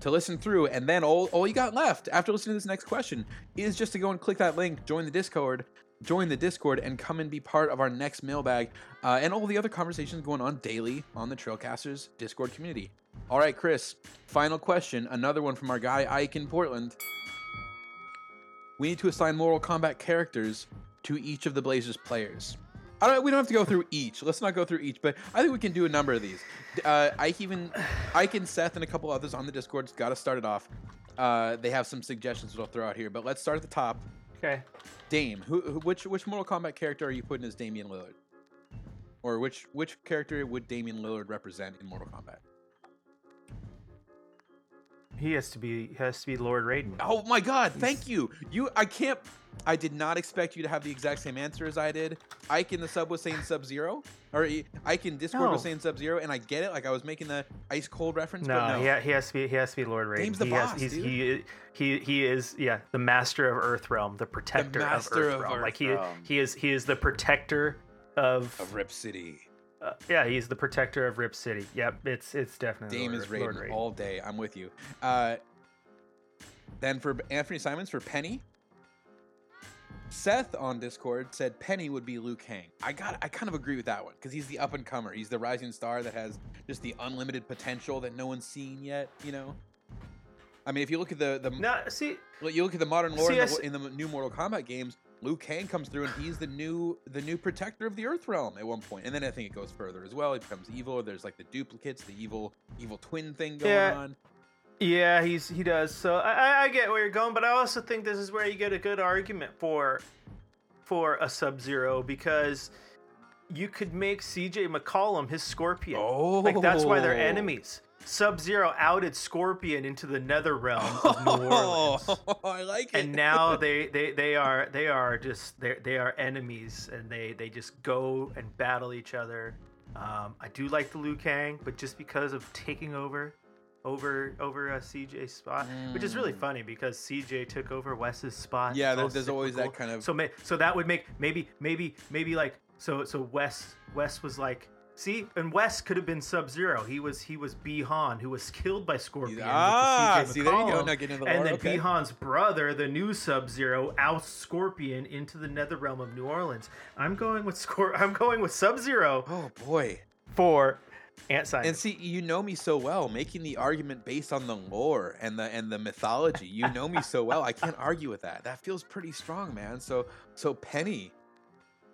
[SPEAKER 4] to listen through, and then all, all you got left after listening to this next question is just to go and click that link, join the Discord, join the Discord, and come and be part of our next mailbag uh, and all the other conversations going on daily on the Trailcasters Discord community. All right, Chris, final question. Another one from our guy Ike in Portland. We need to assign Mortal Kombat characters to each of the Blazers players. I don't. We don't have to go through each. Let's not go through each, but I think we can do a number of these. Uh, Ike even, Ike and Seth and a couple others on the Discord got to start it off. Uh, they have some suggestions that I'll throw out here, but let's start at the top.
[SPEAKER 2] Okay.
[SPEAKER 4] Dame, who, who which which Mortal Kombat character are you putting as Damian Lillard? Or which which character would Damian Lillard represent in Mortal Kombat?
[SPEAKER 2] He has to be has to be Lord Raiden.
[SPEAKER 4] Oh my God! Thank you. You, I can't. I did not expect you to have the exact same answer as I did. Ike in the sub was saying Sub Zero, or he- Ike in Discord was saying Sub Zero, and I get it. Like I was making the ice cold reference,
[SPEAKER 2] No,
[SPEAKER 4] but no.
[SPEAKER 2] He, ha- he has to be he has to be Lord Raiden.
[SPEAKER 4] Dame's the
[SPEAKER 2] he
[SPEAKER 4] boss,
[SPEAKER 2] has, he's,
[SPEAKER 4] dude.
[SPEAKER 2] He he he is yeah the master of Earthrealm, the protector
[SPEAKER 4] master
[SPEAKER 2] of
[SPEAKER 4] of
[SPEAKER 2] Earthrealm. like he he is he is the protector of,
[SPEAKER 4] of Rip City.
[SPEAKER 2] Uh, yeah he's the protector of Rip City. Yep, it's it's definitely
[SPEAKER 4] Dame
[SPEAKER 2] Lord,
[SPEAKER 4] is
[SPEAKER 2] Lord
[SPEAKER 4] Raiden all day. I'm with you. Uh, then for Anfernee Simons for Penny, Seth on Discord said Penny would be Liu Kang. I got I kind of agree with that one because he's the up and comer. He's the rising star that has just the unlimited potential that no one's seen yet. You know. I mean, if you look at the the
[SPEAKER 2] No, see,
[SPEAKER 4] well, you look at the modern lore
[SPEAKER 2] See,
[SPEAKER 4] in, the, in the new Mortal Kombat games. Liu Kang comes through and he's the new the new protector of the Earth realm at one point, and then I think it goes further as well. He becomes evil. There's like the duplicates, the evil evil twin thing going
[SPEAKER 2] Yeah.
[SPEAKER 4] on.
[SPEAKER 2] yeah, he's he does. So I, I- get where you're going, but I also think this is where you get a good argument for for a Sub Zero because you could make CJ McCollum his Scorpion.
[SPEAKER 4] Oh,
[SPEAKER 2] Like that's why they're oh. enemies. Sub Zero outed Scorpion into the Nether realm of New Orleans.
[SPEAKER 4] Oh, I like it.
[SPEAKER 2] And now they, they, they are they are just they they are enemies and they, they just go and battle each other. Um, I do like the Liu Kang, but just because of taking over over over a CJ spot, which is really
[SPEAKER 4] Mm.
[SPEAKER 2] funny because CJ took over Wes's spot.
[SPEAKER 4] Yeah,
[SPEAKER 2] It's all
[SPEAKER 4] there- there's always that kind of-
[SPEAKER 2] so may, so that would make maybe maybe maybe like so so Wes Wes was like see and Wes could have been Sub Zero. He was he was Bi-Han who was killed by Scorpion. with the
[SPEAKER 4] ah, see there you go. Now into the
[SPEAKER 2] And
[SPEAKER 4] lore.
[SPEAKER 2] then
[SPEAKER 4] okay.
[SPEAKER 2] Bi-Han's brother, the new Sub Zero, outs Scorpion into the Nether realm of New Orleans. I'm going with Scor- I'm going with Sub Zero
[SPEAKER 4] Oh boy.
[SPEAKER 2] for Ant Simon.
[SPEAKER 4] And see, you know me so well, making the argument based on the lore and the and the mythology. You know me so well, I can't argue with that. That feels pretty strong, man. So so Penny,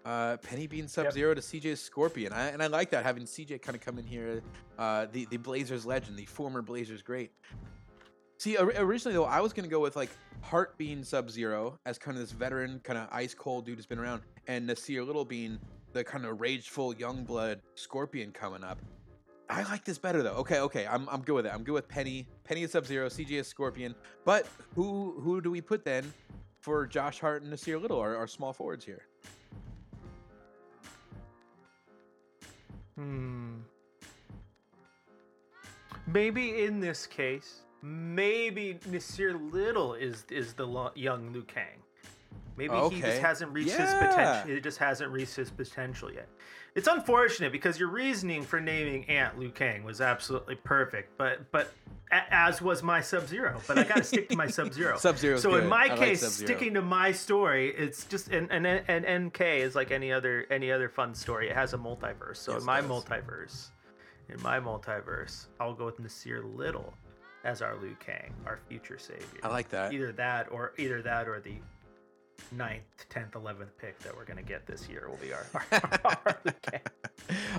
[SPEAKER 4] uh, Penny being Sub Zero to CJ's Scorpion, I, and I like that having CJ kind of come in here, uh, the the Blazers legend, the former Blazers great. See, originally though, I was gonna go with like Hart being Sub Zero as kind of this veteran, kind of ice cold dude who's been around, and Nassir Little being the kind of rageful young blood Scorpion coming up. I like this better though. Okay, okay, I'm, I'm good with it. I'm good with Penny. Penny is Sub Zero, CJ is Scorpion. But who who do we put then for Josh Hart and Nassir Little, our, our small forwards here?
[SPEAKER 2] Hmm. Maybe in this case, maybe Nassir Little is is the young Liu Kang. Maybe oh,
[SPEAKER 4] he
[SPEAKER 2] just hasn't reached his potential. It just hasn't reached his potential yet. It's unfortunate because your reasoning for naming Ant Liu Kang was absolutely perfect, but but a- as was my Sub Zero. But I got to stick to my Sub Zero.
[SPEAKER 4] Sub-Zero's
[SPEAKER 2] So in my
[SPEAKER 4] I
[SPEAKER 2] case,
[SPEAKER 4] Sub-Zero.
[SPEAKER 2] sticking to my story, it's just and and and NK is like any other any other fun story. It has a multiverse. So
[SPEAKER 4] Yes,
[SPEAKER 2] in my multiverse, in my multiverse, I'll go with Nassir Little as our Liu Kang, our future savior.
[SPEAKER 4] I like that.
[SPEAKER 2] either that or either that or the ninth, tenth, eleventh pick that we're gonna get this year will be our, our, our.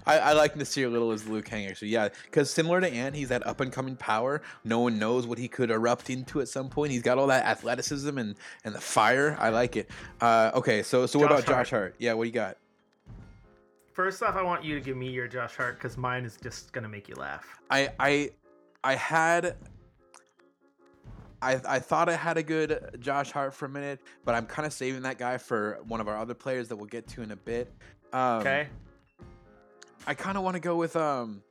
[SPEAKER 4] I, I like Nassir Little as Liu Kang actually. Yeah, because similar to Ant, he's that up and coming power. No one knows what he could erupt into at some point. He's got all that athleticism and and the fire. I like it. Uh, okay, so so what
[SPEAKER 2] Josh
[SPEAKER 4] about Josh Hart? Yeah, what do you got?
[SPEAKER 2] First off, I want you to give me your Josh Hart because mine is just gonna make you laugh.
[SPEAKER 4] I I I had I I thought I had a good Josh Hart for a minute, but I'm kind of saving that guy for one of our other players that we'll get to in a bit. Um,
[SPEAKER 2] Okay.
[SPEAKER 4] I kind of want to go with um,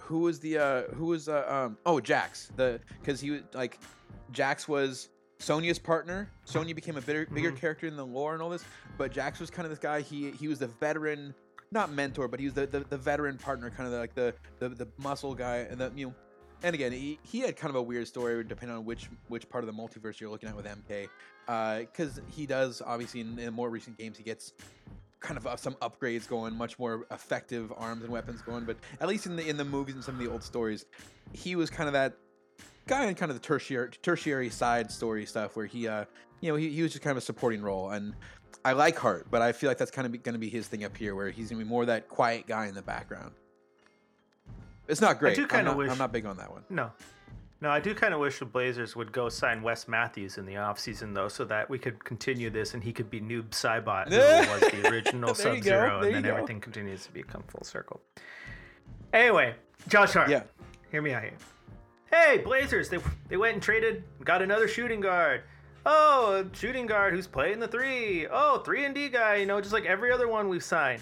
[SPEAKER 4] who was the uh, who was uh, um, oh Jax the because he was like Jax was Sonya's partner. Sonya became a bigger bigger
[SPEAKER 2] Mhm.
[SPEAKER 4] character in the lore and all this, but Jax was kind of this guy. He he was the veteran, not mentor, but he was the the, the veteran partner, kind of the, like the, the the muscle guy, and the you know. And again, he, he had kind of a weird story depending on which which part of the multiverse you're looking at with MK, because he does obviously in, in more recent games he gets kind of uh, some upgrades going, much more effective arms and weapons going. But at least in the in the movies and some of the old stories, he was kind of that guy in kind of the tertiary tertiary side story stuff where he uh you know he, he was just kind of a supporting role and I like Hart, but I feel like that's kind of going to be his thing up here, where he's going to be more that quiet guy in the background. It's not great.
[SPEAKER 2] I
[SPEAKER 4] do
[SPEAKER 2] kinda wish-
[SPEAKER 4] I'm not big on that one.
[SPEAKER 2] No. No, I do kind of wish the Blazers would go sign Wes Matthews in the offseason, though, so that we could continue this and he could be Noob Saibot, who was the original Sub Zero, and then
[SPEAKER 4] go.
[SPEAKER 2] everything continues to become full circle. Anyway, Josh Hart.
[SPEAKER 4] Yeah.
[SPEAKER 2] Hear me out here. Hey, Blazers, they, they went and traded, got another shooting guard. Oh, a shooting guard who's playing the three. Oh, three and D guy, you know, just like every other one we've signed.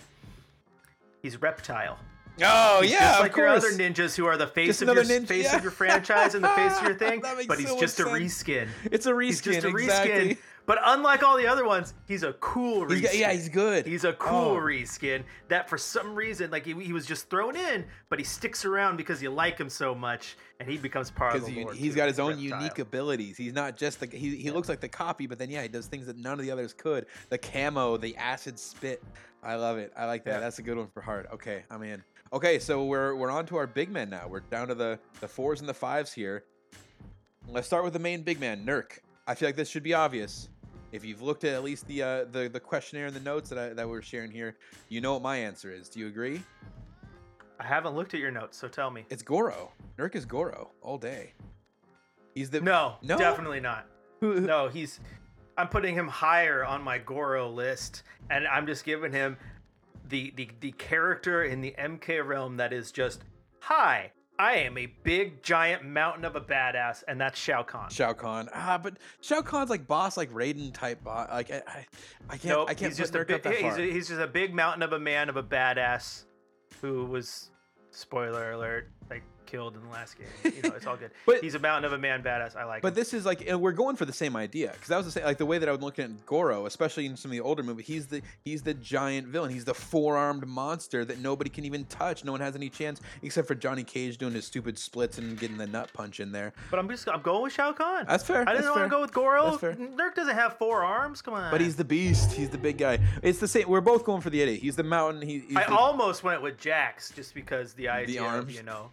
[SPEAKER 2] He's Reptile.
[SPEAKER 4] Oh
[SPEAKER 2] He's just like your other ninjas who are the face
[SPEAKER 4] Just
[SPEAKER 2] of your
[SPEAKER 4] ninja,
[SPEAKER 2] face
[SPEAKER 4] yeah.
[SPEAKER 2] of your franchise and the face of your thing, but he's
[SPEAKER 4] so
[SPEAKER 2] just a reskin.
[SPEAKER 4] It's a reskin.
[SPEAKER 2] He's just a
[SPEAKER 4] exactly.
[SPEAKER 2] reskin. But unlike all the other ones, he's a cool reskin.
[SPEAKER 4] He's yeah, he's good.
[SPEAKER 2] He's a cool
[SPEAKER 4] Oh.
[SPEAKER 2] reskin that for some reason, like he, he was just thrown in, but he sticks around because you like him so much, and he becomes part of
[SPEAKER 4] because
[SPEAKER 2] the lore.
[SPEAKER 4] he's
[SPEAKER 2] too.
[SPEAKER 4] got his own
[SPEAKER 2] Reptile.
[SPEAKER 4] unique abilities. He's not just the he, he looks like the copy, but then yeah, he does things that none of the others could. The camo, the acid spit. I love it. I like that.
[SPEAKER 2] Yeah.
[SPEAKER 4] That's a good one for Hart. Okay, I'm in. Okay, so we're we're on to our big men now. We're down to the the fours and the fives here. Let's start with the main big man, Nurk. I feel like this should be obvious. If you've looked at at least the uh, the the questionnaire and the notes that I, that we're sharing here, you know what my answer is. Do you agree?
[SPEAKER 2] I haven't looked at your notes, so tell me.
[SPEAKER 4] It's Goro. Nurk is Goro all day. He's the
[SPEAKER 2] No,
[SPEAKER 4] No?
[SPEAKER 2] definitely not. No, he's. I'm putting him higher on my Goro list, and I'm just giving him the the the character in the MK realm that is just hi. I am a big giant mountain of a badass, and that's Shao Kahn.
[SPEAKER 4] Shao Kahn. Ah, but Shao Kahn's like boss, like Raiden type boss. Like I, I, I can't,
[SPEAKER 2] nope,
[SPEAKER 4] I can't
[SPEAKER 2] he's just a big.
[SPEAKER 4] that
[SPEAKER 2] He's, a- he's just a big mountain of a man of a badass, who was, spoiler alert, like killed in the last game. You know, it's all good.
[SPEAKER 4] But-
[SPEAKER 2] he's a mountain of a man badass. I like. It.
[SPEAKER 4] But
[SPEAKER 2] him.
[SPEAKER 4] this is like, and we're going for the same idea because that was the same, like the way that I was looking at Goro, especially in some of the older movies. He's the he's the giant villain. He's the four armed monster that nobody can even touch. No one has any chance except for Johnny Cage doing his stupid splits and getting the nut punch in there.
[SPEAKER 2] But I'm just I'm going with Shao Kahn.
[SPEAKER 4] That's fair.
[SPEAKER 2] I didn't want to go with Goro.
[SPEAKER 4] That's fair.
[SPEAKER 2] Nurk doesn't have four arms. Come on.
[SPEAKER 4] But he's the beast. He's the big guy. It's the same. We're both going for the idiot. He's the mountain. He, he's
[SPEAKER 2] I
[SPEAKER 4] the,
[SPEAKER 2] almost went with Jax just because the idea of
[SPEAKER 4] arms.
[SPEAKER 2] you know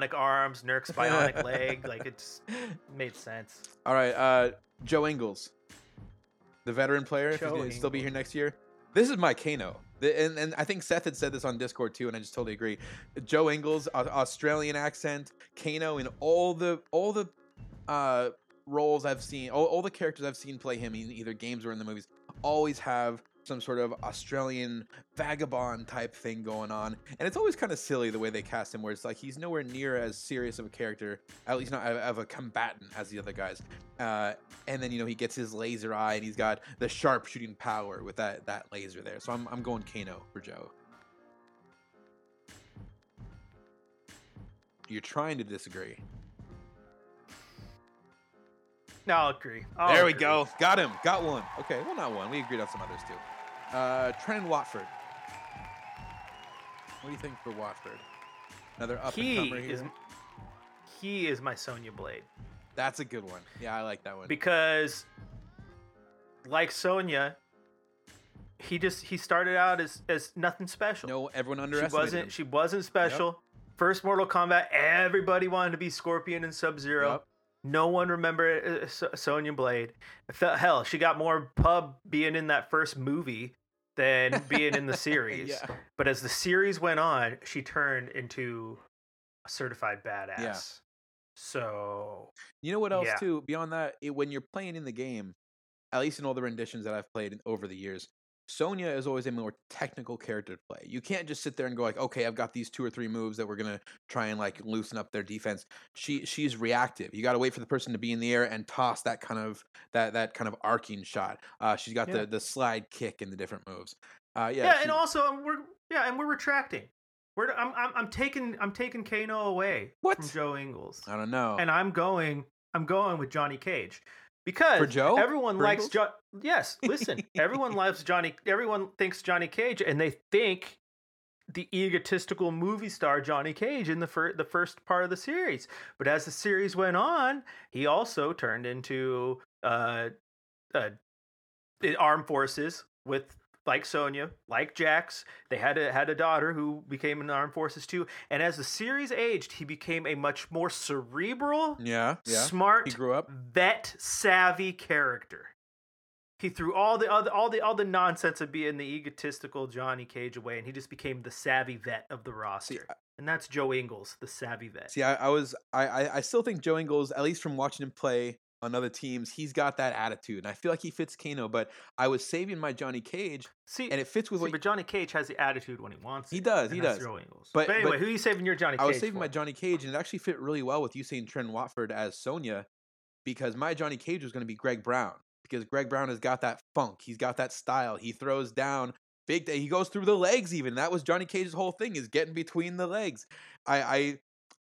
[SPEAKER 2] bionic arms, Nurk's bionic leg, like it just made sense.
[SPEAKER 4] All right, uh, Joe Ingles, the veteran player, if he's
[SPEAKER 2] Joe
[SPEAKER 4] gonna still be here next year. This is my Kano, The- and and I think Seth had said this on Discord too, and I just totally agree. Joe Ingles, Au- Australian accent, Kano in all the all the uh, roles I've seen, all, all the characters I've seen play him in either games or in the movies, always have some sort of Australian vagabond type thing going on, and it's always kind of silly the way they cast him, where it's like he's nowhere near as serious of a character, at least not of- a combatant as the other guys. Uh, and then you know he gets his laser eye, and he's got the sharpshooting power with that that laser there. So I'm I'm going Kano for Joe. You're trying to disagree.
[SPEAKER 2] No, I'll agree. I'll
[SPEAKER 4] there we
[SPEAKER 2] agree.
[SPEAKER 4] go. Got him. Got one. Okay, well not one. We agreed on some others too. Uh, Trent Watford. What do you think for Watford? Another up and comer
[SPEAKER 2] is
[SPEAKER 4] here.
[SPEAKER 2] he is my Sonya Blade
[SPEAKER 4] That's a good one. Yeah, I like that one.
[SPEAKER 2] because like Sonya, he just he started out as as nothing special.
[SPEAKER 4] no, everyone underestimated.
[SPEAKER 2] she wasn't
[SPEAKER 4] him.
[SPEAKER 2] she wasn't special. First Mortal Kombat, everybody wanted to be Scorpion and Sub Zero.
[SPEAKER 4] Yep.
[SPEAKER 2] No one remembered uh, Sonya Blade. Hell, she got more pub being in that first movie than being in the series.
[SPEAKER 4] Yeah.
[SPEAKER 2] But as the series went on, she turned into a certified badass. So
[SPEAKER 4] You know what else
[SPEAKER 2] Yeah.
[SPEAKER 4] too? Beyond that, it, when you're playing in the game, at least in all the renditions that I've played in, over the years, Sonya is always a more technical character to play. You can't just sit there and go like, okay, I've got these two or three moves that we're gonna try and like loosen up their defense. She she's reactive. You got to wait for the person to be in the air and toss that kind of that that kind of arcing shot. Uh, she's got
[SPEAKER 2] Yeah.
[SPEAKER 4] the the slide kick and the different moves. Uh, yeah,
[SPEAKER 2] Yeah,
[SPEAKER 4] she-
[SPEAKER 2] and also um, we're yeah, and we're retracting. We're I'm I'm, I'm taking I'm taking Kano away
[SPEAKER 4] What?
[SPEAKER 2] from Joe Ingles,
[SPEAKER 4] I don't know.
[SPEAKER 2] and I'm going I'm going with Johnny Cage because
[SPEAKER 4] Joe?
[SPEAKER 2] everyone
[SPEAKER 4] For
[SPEAKER 2] likes John. Yes, listen, everyone loves Johnny. Everyone thinks Johnny Cage, and they think the egotistical movie star Johnny Cage in the fir- the first part of the series. But as the series went on, he also turned into uh, uh, the armed forces with like Sonya, like Jax. They had a had a daughter who became in the armed forces too. And as the series aged, he became a much more cerebral,
[SPEAKER 4] yeah, yeah.
[SPEAKER 2] smart,
[SPEAKER 4] He grew up.
[SPEAKER 2] vet savvy character. He threw all the other all the all the nonsense of being the egotistical Johnny Cage away, and he just became the savvy vet of the roster.
[SPEAKER 4] I-
[SPEAKER 2] and that's Joe Ingles, the savvy vet.
[SPEAKER 4] See, I, I was I, I I still think Joe Ingles, at least from watching him play on other teams, he's got that attitude, and I feel like he fits Kano. But I was saving my Johnny Cage,
[SPEAKER 2] see,
[SPEAKER 4] and it fits with
[SPEAKER 2] see,
[SPEAKER 4] what
[SPEAKER 2] but Johnny Cage has the attitude when he wants. It.
[SPEAKER 4] He
[SPEAKER 2] it,
[SPEAKER 4] does, he does. But-
[SPEAKER 2] But, anyway,
[SPEAKER 4] but
[SPEAKER 2] who are you saving your Johnny Cage
[SPEAKER 4] I was saving
[SPEAKER 2] for?
[SPEAKER 4] my Johnny Cage, and it actually fit really well with you saying Trent Watford as Sonya, because my Johnny Cage was going to be Greg Brown, because Greg Brown has got that funk, he's got that style, he throws down big, Day. he goes through the legs even. That was Johnny Cage's whole thing is getting between the legs. I, I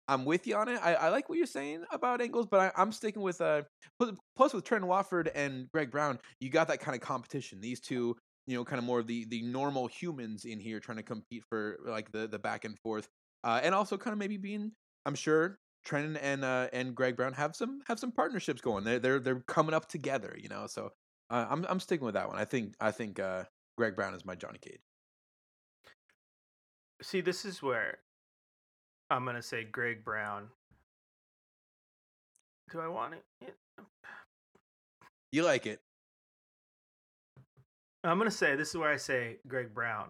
[SPEAKER 4] I'm with you on it. I, I like what you're saying about Ingles, but I, I'm sticking with uh plus, with Trent Watford and Greg Brown, you got that kind of competition. These two, you know, kind of more of the the normal humans in here trying to compete for like the the back and forth, uh, and also kind of maybe being, I'm sure Trent and uh, and Greg Brown have some have some partnerships going. They're they're they're coming up together, you know. So uh, I'm I'm sticking with that one. I think I think uh, Greg Brown is my Johnny Cage.
[SPEAKER 2] See, this is where I'm gonna say Greg Brown. Do I want it? Yeah.
[SPEAKER 4] You like it?
[SPEAKER 2] I'm gonna say this is where I say Greg Brown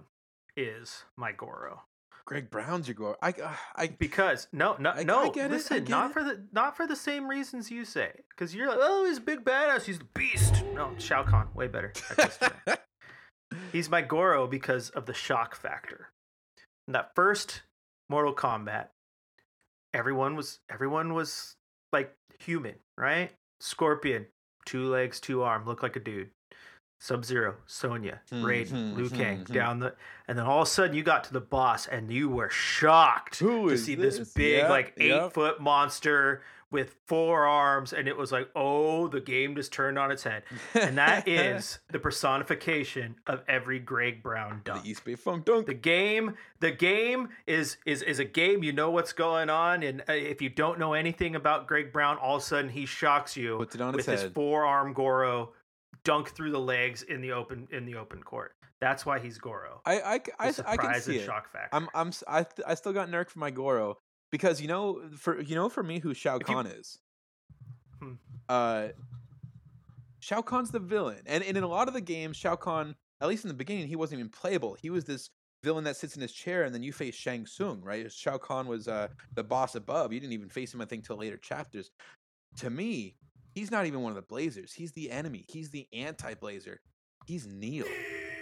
[SPEAKER 2] is my Goro
[SPEAKER 4] Greg Brown's your Goro. I uh, I
[SPEAKER 2] because no no
[SPEAKER 4] I-
[SPEAKER 2] no
[SPEAKER 4] I
[SPEAKER 2] listen not
[SPEAKER 4] it.
[SPEAKER 2] for the not for the same reasons you say because you're like oh he's a big badass he's the beast no Shao Kahn way better I kissed him. he's my Goro because of the shock factor in that first Mortal Kombat everyone was everyone was like human right Scorpion two legs two arm look like a dude Sub Zero, Sonya, Raiden,
[SPEAKER 4] hmm,
[SPEAKER 2] Liu Kang
[SPEAKER 4] hmm.
[SPEAKER 2] down the, and then all of a sudden you got to the boss and you were shocked
[SPEAKER 4] Who
[SPEAKER 2] to see this,
[SPEAKER 4] this?
[SPEAKER 2] big
[SPEAKER 4] Yep,
[SPEAKER 2] like eight
[SPEAKER 4] yep.
[SPEAKER 2] foot monster with four arms, and it was like, oh, the game just turned on its head, and that is the personification of every Greg Brown dunk. the.
[SPEAKER 4] East Bay Funk Dunk.
[SPEAKER 2] The game, the game is is is a game. You know what's going on, and uh, if you don't know anything about Greg Brown, all of a sudden he shocks you
[SPEAKER 4] Puts it on
[SPEAKER 2] with his
[SPEAKER 4] head.
[SPEAKER 2] forearm Goro dunk through the legs in the open in the open court. That's why he's Goro.
[SPEAKER 4] I I, I, I can see it.
[SPEAKER 2] shock factor.
[SPEAKER 4] I'm I'm I, I still got nerfed for my Goro because you know for you know for me who Shao
[SPEAKER 2] If you-
[SPEAKER 4] Kahn is.
[SPEAKER 2] Hmm.
[SPEAKER 4] Uh, Shao Kahn's the villain, and, and in a lot of the games, Shao Kahn, at least in the beginning, he wasn't even playable. He was this villain that sits in his chair, and then you face Shang Tsung, right? Shao Kahn was uh, the boss above. You didn't even face him, I think, till later chapters. To me, he's not even one of the Blazers. He's the enemy. He's the anti-Blazer. He's Neil.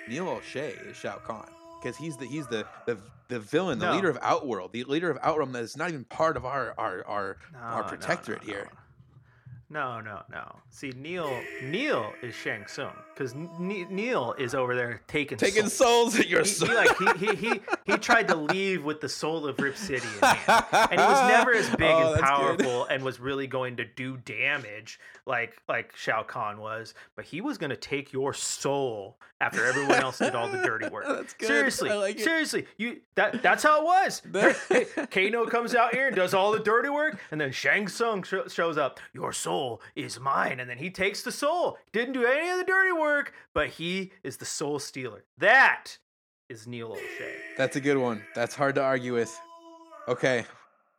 [SPEAKER 4] Neil Olshey is Shao Kahn because he's the he's the the the villain, the
[SPEAKER 2] No.
[SPEAKER 4] leader of Outworld, the leader of Outworld that is not even part of our our our our
[SPEAKER 2] No, no,
[SPEAKER 4] protectorate
[SPEAKER 2] no,
[SPEAKER 4] here.
[SPEAKER 2] No, no, no. See, Neil, Neil is Shang Tsung because Neil is over there taking
[SPEAKER 4] Taking
[SPEAKER 2] souls.
[SPEAKER 4] souls at your soul.
[SPEAKER 2] he like he, he he he tried to leave with the soul of Rip City and he was never as big
[SPEAKER 4] Oh,
[SPEAKER 2] and
[SPEAKER 4] that's good.
[SPEAKER 2] powerful and was really going to do damage like like Shao Kahn was, but he was going to take your soul after everyone else did all the dirty work.
[SPEAKER 4] That's good.
[SPEAKER 2] Seriously,
[SPEAKER 4] like
[SPEAKER 2] seriously, you that that's how it was. Hey, Kano comes out here and does all the dirty work, and then Shang Tsung sho- shows up. Your soul is mine, and then he takes the soul. Didn't do any of the dirty work, but he is the soul stealer. That is Neil Olshey.
[SPEAKER 4] That's a good one. That's hard to argue with. Okay.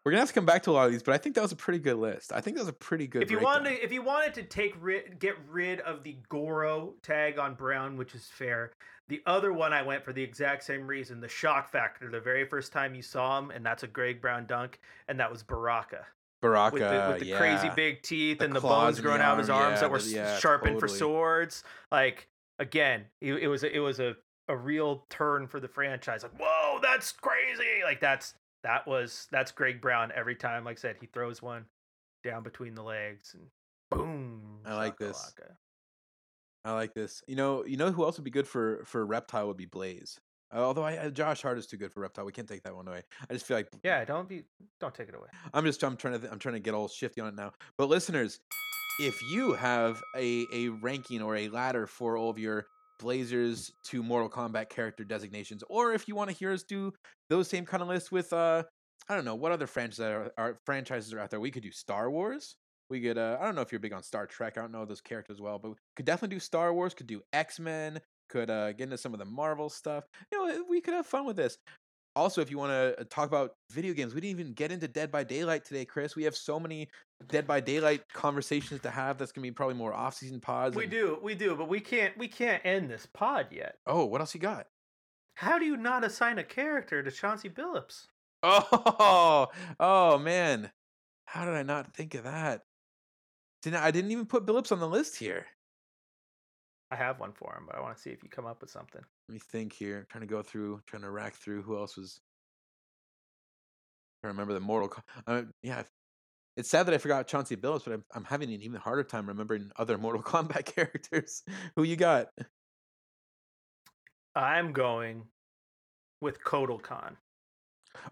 [SPEAKER 4] We're gonna have to come back to a lot of these, but I think that was a pretty good list. I think that was a pretty good.
[SPEAKER 2] if you
[SPEAKER 4] breakdown.
[SPEAKER 2] wanted to, if you wanted to take rid, get rid of the Goro tag on Brown, which is fair. The other one I went for the exact same reason, the shock factor. The very first time you saw him, and that's a Greg Brown dunk, and that was Baraka
[SPEAKER 4] Baraka,
[SPEAKER 2] with the, with the crazy big teeth
[SPEAKER 4] The
[SPEAKER 2] and the bones growing
[SPEAKER 4] the
[SPEAKER 2] out of his arms
[SPEAKER 4] yeah,
[SPEAKER 2] that were
[SPEAKER 4] yeah,
[SPEAKER 2] sharpened for swords. Like again, it, it was a, it was a a real turn for the franchise. Like, whoa, that's crazy! Like that's that was that's Greg Brown every time. Like I said, he throws one down between the legs and boom.
[SPEAKER 4] I like this. I like this. You know, you know who else would be good for for Reptile would be Blaze. Uh, although I, uh, Josh Hart is too good for Reptile, we can't take that one away. I just feel like
[SPEAKER 2] Yeah, don't be don't take it away.
[SPEAKER 4] I'm just I'm trying to th- I'm trying to get all shifty on it now. But listeners, if you have a a ranking or a ladder for all of your Blazers to Mortal Kombat character designations, or if you want to hear us do those same kind of lists with uh I don't know what other franchises are, are franchises are out there. We could do Star Wars. We could uh, I don't know if you're big on Star Trek. I don't know those characters well, but we could definitely do Star Wars. Could do X Men. Could uh, get into some of the Marvel stuff. You know, we could have fun with this. Also, if you want to talk about video games, we didn't even get into Dead by Daylight today, Chris. We have so many Dead by Daylight conversations to have. That's gonna be probably more off-season pods.
[SPEAKER 2] We
[SPEAKER 4] and-
[SPEAKER 2] do, we do, but we can't we can't end this pod yet.
[SPEAKER 4] Oh, what else you got?
[SPEAKER 2] How do you not assign a character to Chauncey Billups?
[SPEAKER 4] Oh, oh man, how did I not think of that? Didn't I didn't even put Billups on the list here.
[SPEAKER 2] I have one for him, but I want to see if you come up with something.
[SPEAKER 4] Let me think here. trying to go through, trying to rack through who else was. I remember the Mortal. Co- Uh, yeah, it's sad that I forgot Chauncey Billups, but I'm, I'm having an even harder time remembering other Mortal Kombat characters. Who you got?
[SPEAKER 2] I'm going with Kotal Khan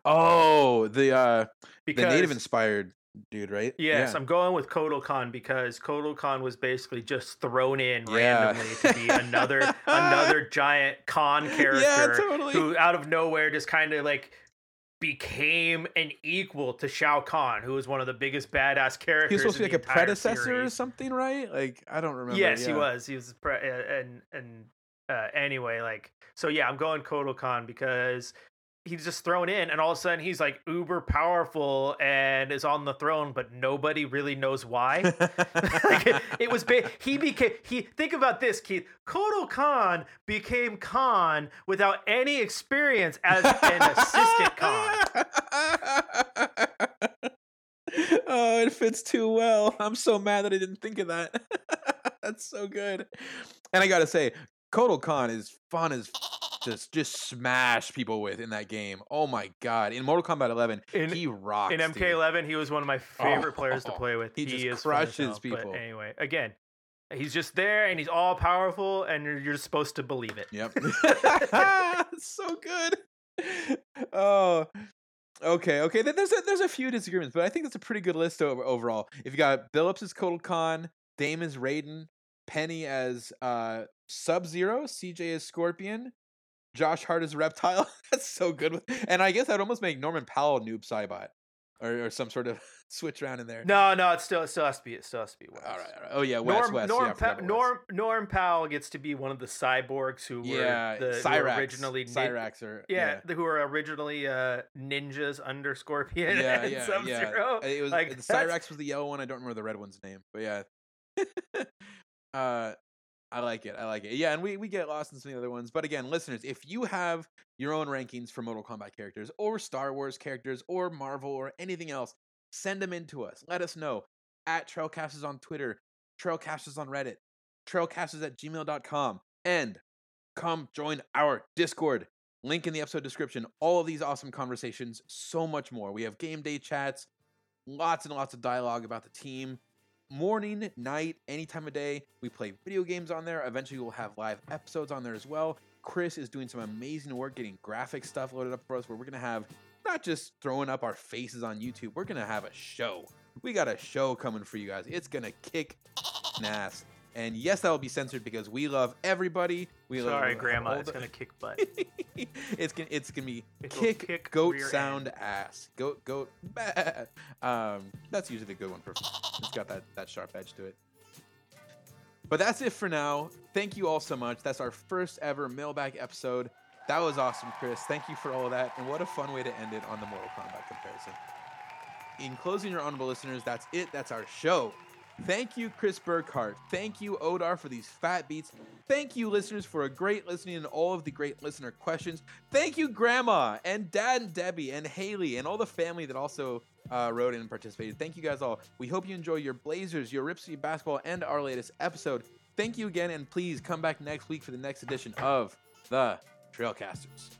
[SPEAKER 4] Oh, the uh,
[SPEAKER 2] because
[SPEAKER 4] the native inspired dude, right?
[SPEAKER 2] Yes,
[SPEAKER 4] Yeah.
[SPEAKER 2] I'm going with Kotal Khan because Kotal Khan was basically just thrown in
[SPEAKER 4] Yeah.
[SPEAKER 2] randomly to be another another giant Khan character
[SPEAKER 4] totally.
[SPEAKER 2] who out of nowhere just kind of like became an equal to Shao Kahn, who was one of the biggest badass characters.
[SPEAKER 4] He was supposed to be like a
[SPEAKER 2] entire
[SPEAKER 4] predecessor or something, right? Like I don't remember.
[SPEAKER 2] Yes, he was. He was pre- uh, and and uh, anyway, like so. Yeah, I'm going Kotal Khan because he's just thrown in, and all of a sudden he's like uber powerful and is on the throne, but nobody really knows why. like it, it was ba- he became he. Think about this, Keith. Kotal Khan became Khan without any experience as an assistant Khan.
[SPEAKER 4] oh, it fits too well. I'm so mad that I didn't think of that. That's so good. And I gotta say, Kotal Khan is fun as just just smash people with in that game. Oh my god! In Mortal Kombat 11,
[SPEAKER 2] In-
[SPEAKER 4] he rocks.
[SPEAKER 2] In. MK11, he was one of my favorite players to
[SPEAKER 4] Oh,
[SPEAKER 2] play with.
[SPEAKER 4] he just
[SPEAKER 2] is fun
[SPEAKER 4] crushes
[SPEAKER 2] hell,
[SPEAKER 4] people.
[SPEAKER 2] But anyway, again, he's just there and he's all powerful, and you're, you're supposed to believe it.
[SPEAKER 4] Yep. so good. Oh. Okay, okay. then There's a, there's a few disagreements, but I think that's a pretty good list over, overall. If you got Billups as Kotal Khan, Dame as Raiden, Penny as uh, Sub Zero, CJ as Scorpion, Josh Hart as Reptile. that's so good. And I guess I'd almost make Norman Powell Noob Saibot, or, or some sort of switch around in there.
[SPEAKER 2] No, no, it still it still has to be it still has to be West.
[SPEAKER 4] All right, all right. Oh yeah, West,
[SPEAKER 2] Norm,
[SPEAKER 4] West.
[SPEAKER 2] Norm,
[SPEAKER 4] yeah,
[SPEAKER 2] Pa-. Norm, Norm Powell gets to be one of the cyborgs who
[SPEAKER 4] Yeah,
[SPEAKER 2] were the who were originally nin-
[SPEAKER 4] Cyrax or
[SPEAKER 2] yeah, the, who were originally uh, ninjas under Scorpion
[SPEAKER 4] yeah,
[SPEAKER 2] and
[SPEAKER 4] yeah,
[SPEAKER 2] Sub Zero.
[SPEAKER 4] Uh, It was
[SPEAKER 2] Like,
[SPEAKER 4] the Cyrax was the yellow one. I don't remember the red one's name, but yeah. Uh, I like it. I like it. Yeah, and we we get lost in some of the other ones. But again, listeners, if you have your own rankings for Mortal Kombat characters, or Star Wars characters, or Marvel, or anything else, send them in to us. Let us know at Trailcasters on Twitter, Trailcasters on Reddit, Trailcasters at gmail.com, and come join our Discord. Link in the episode description. All of these awesome conversations, so much more. We have game day chats, lots and lots of dialogue about the team. Morning, night, any time of day. We play video games on there. Eventually, we'll have live episodes on there as well. Chris is doing some amazing work getting graphic stuff loaded up for us where we're going to have not just throwing up our faces on YouTube, we're going to have a show. We got a show coming for you guys. It's going to kick ass. And yes, that will be censored because we love everybody. We love
[SPEAKER 2] Sorry, Grandma,
[SPEAKER 4] all
[SPEAKER 2] it's gonna kick butt.
[SPEAKER 4] it's gonna it's gonna be
[SPEAKER 2] It'll
[SPEAKER 4] kick,
[SPEAKER 2] kick
[SPEAKER 4] goat sound ass. Goat goat. Bah. um that's usually the good one for it's got that that sharp edge to it. But that's it for now. Thank you all so much. That's our first ever mailbag episode. That was awesome chris. Thank you for all of that. And what a fun way to end it on the mortal kombat comparison. In closing your honorable listeners that's it. That's our show Thank you, Chris Burkhart. Thank you, Odar, for these fat beats. Thank you, listeners, for a great listening and all of the great listener questions. Thank you, Grandma and Dad and Debbie and Haley and all the family that also uh, wrote in and participated. Thank you guys all. We hope you enjoy your Blazers, your Rip City basketball, and our latest episode. thank you again, and please come back next week for the next edition of the Trailcasters.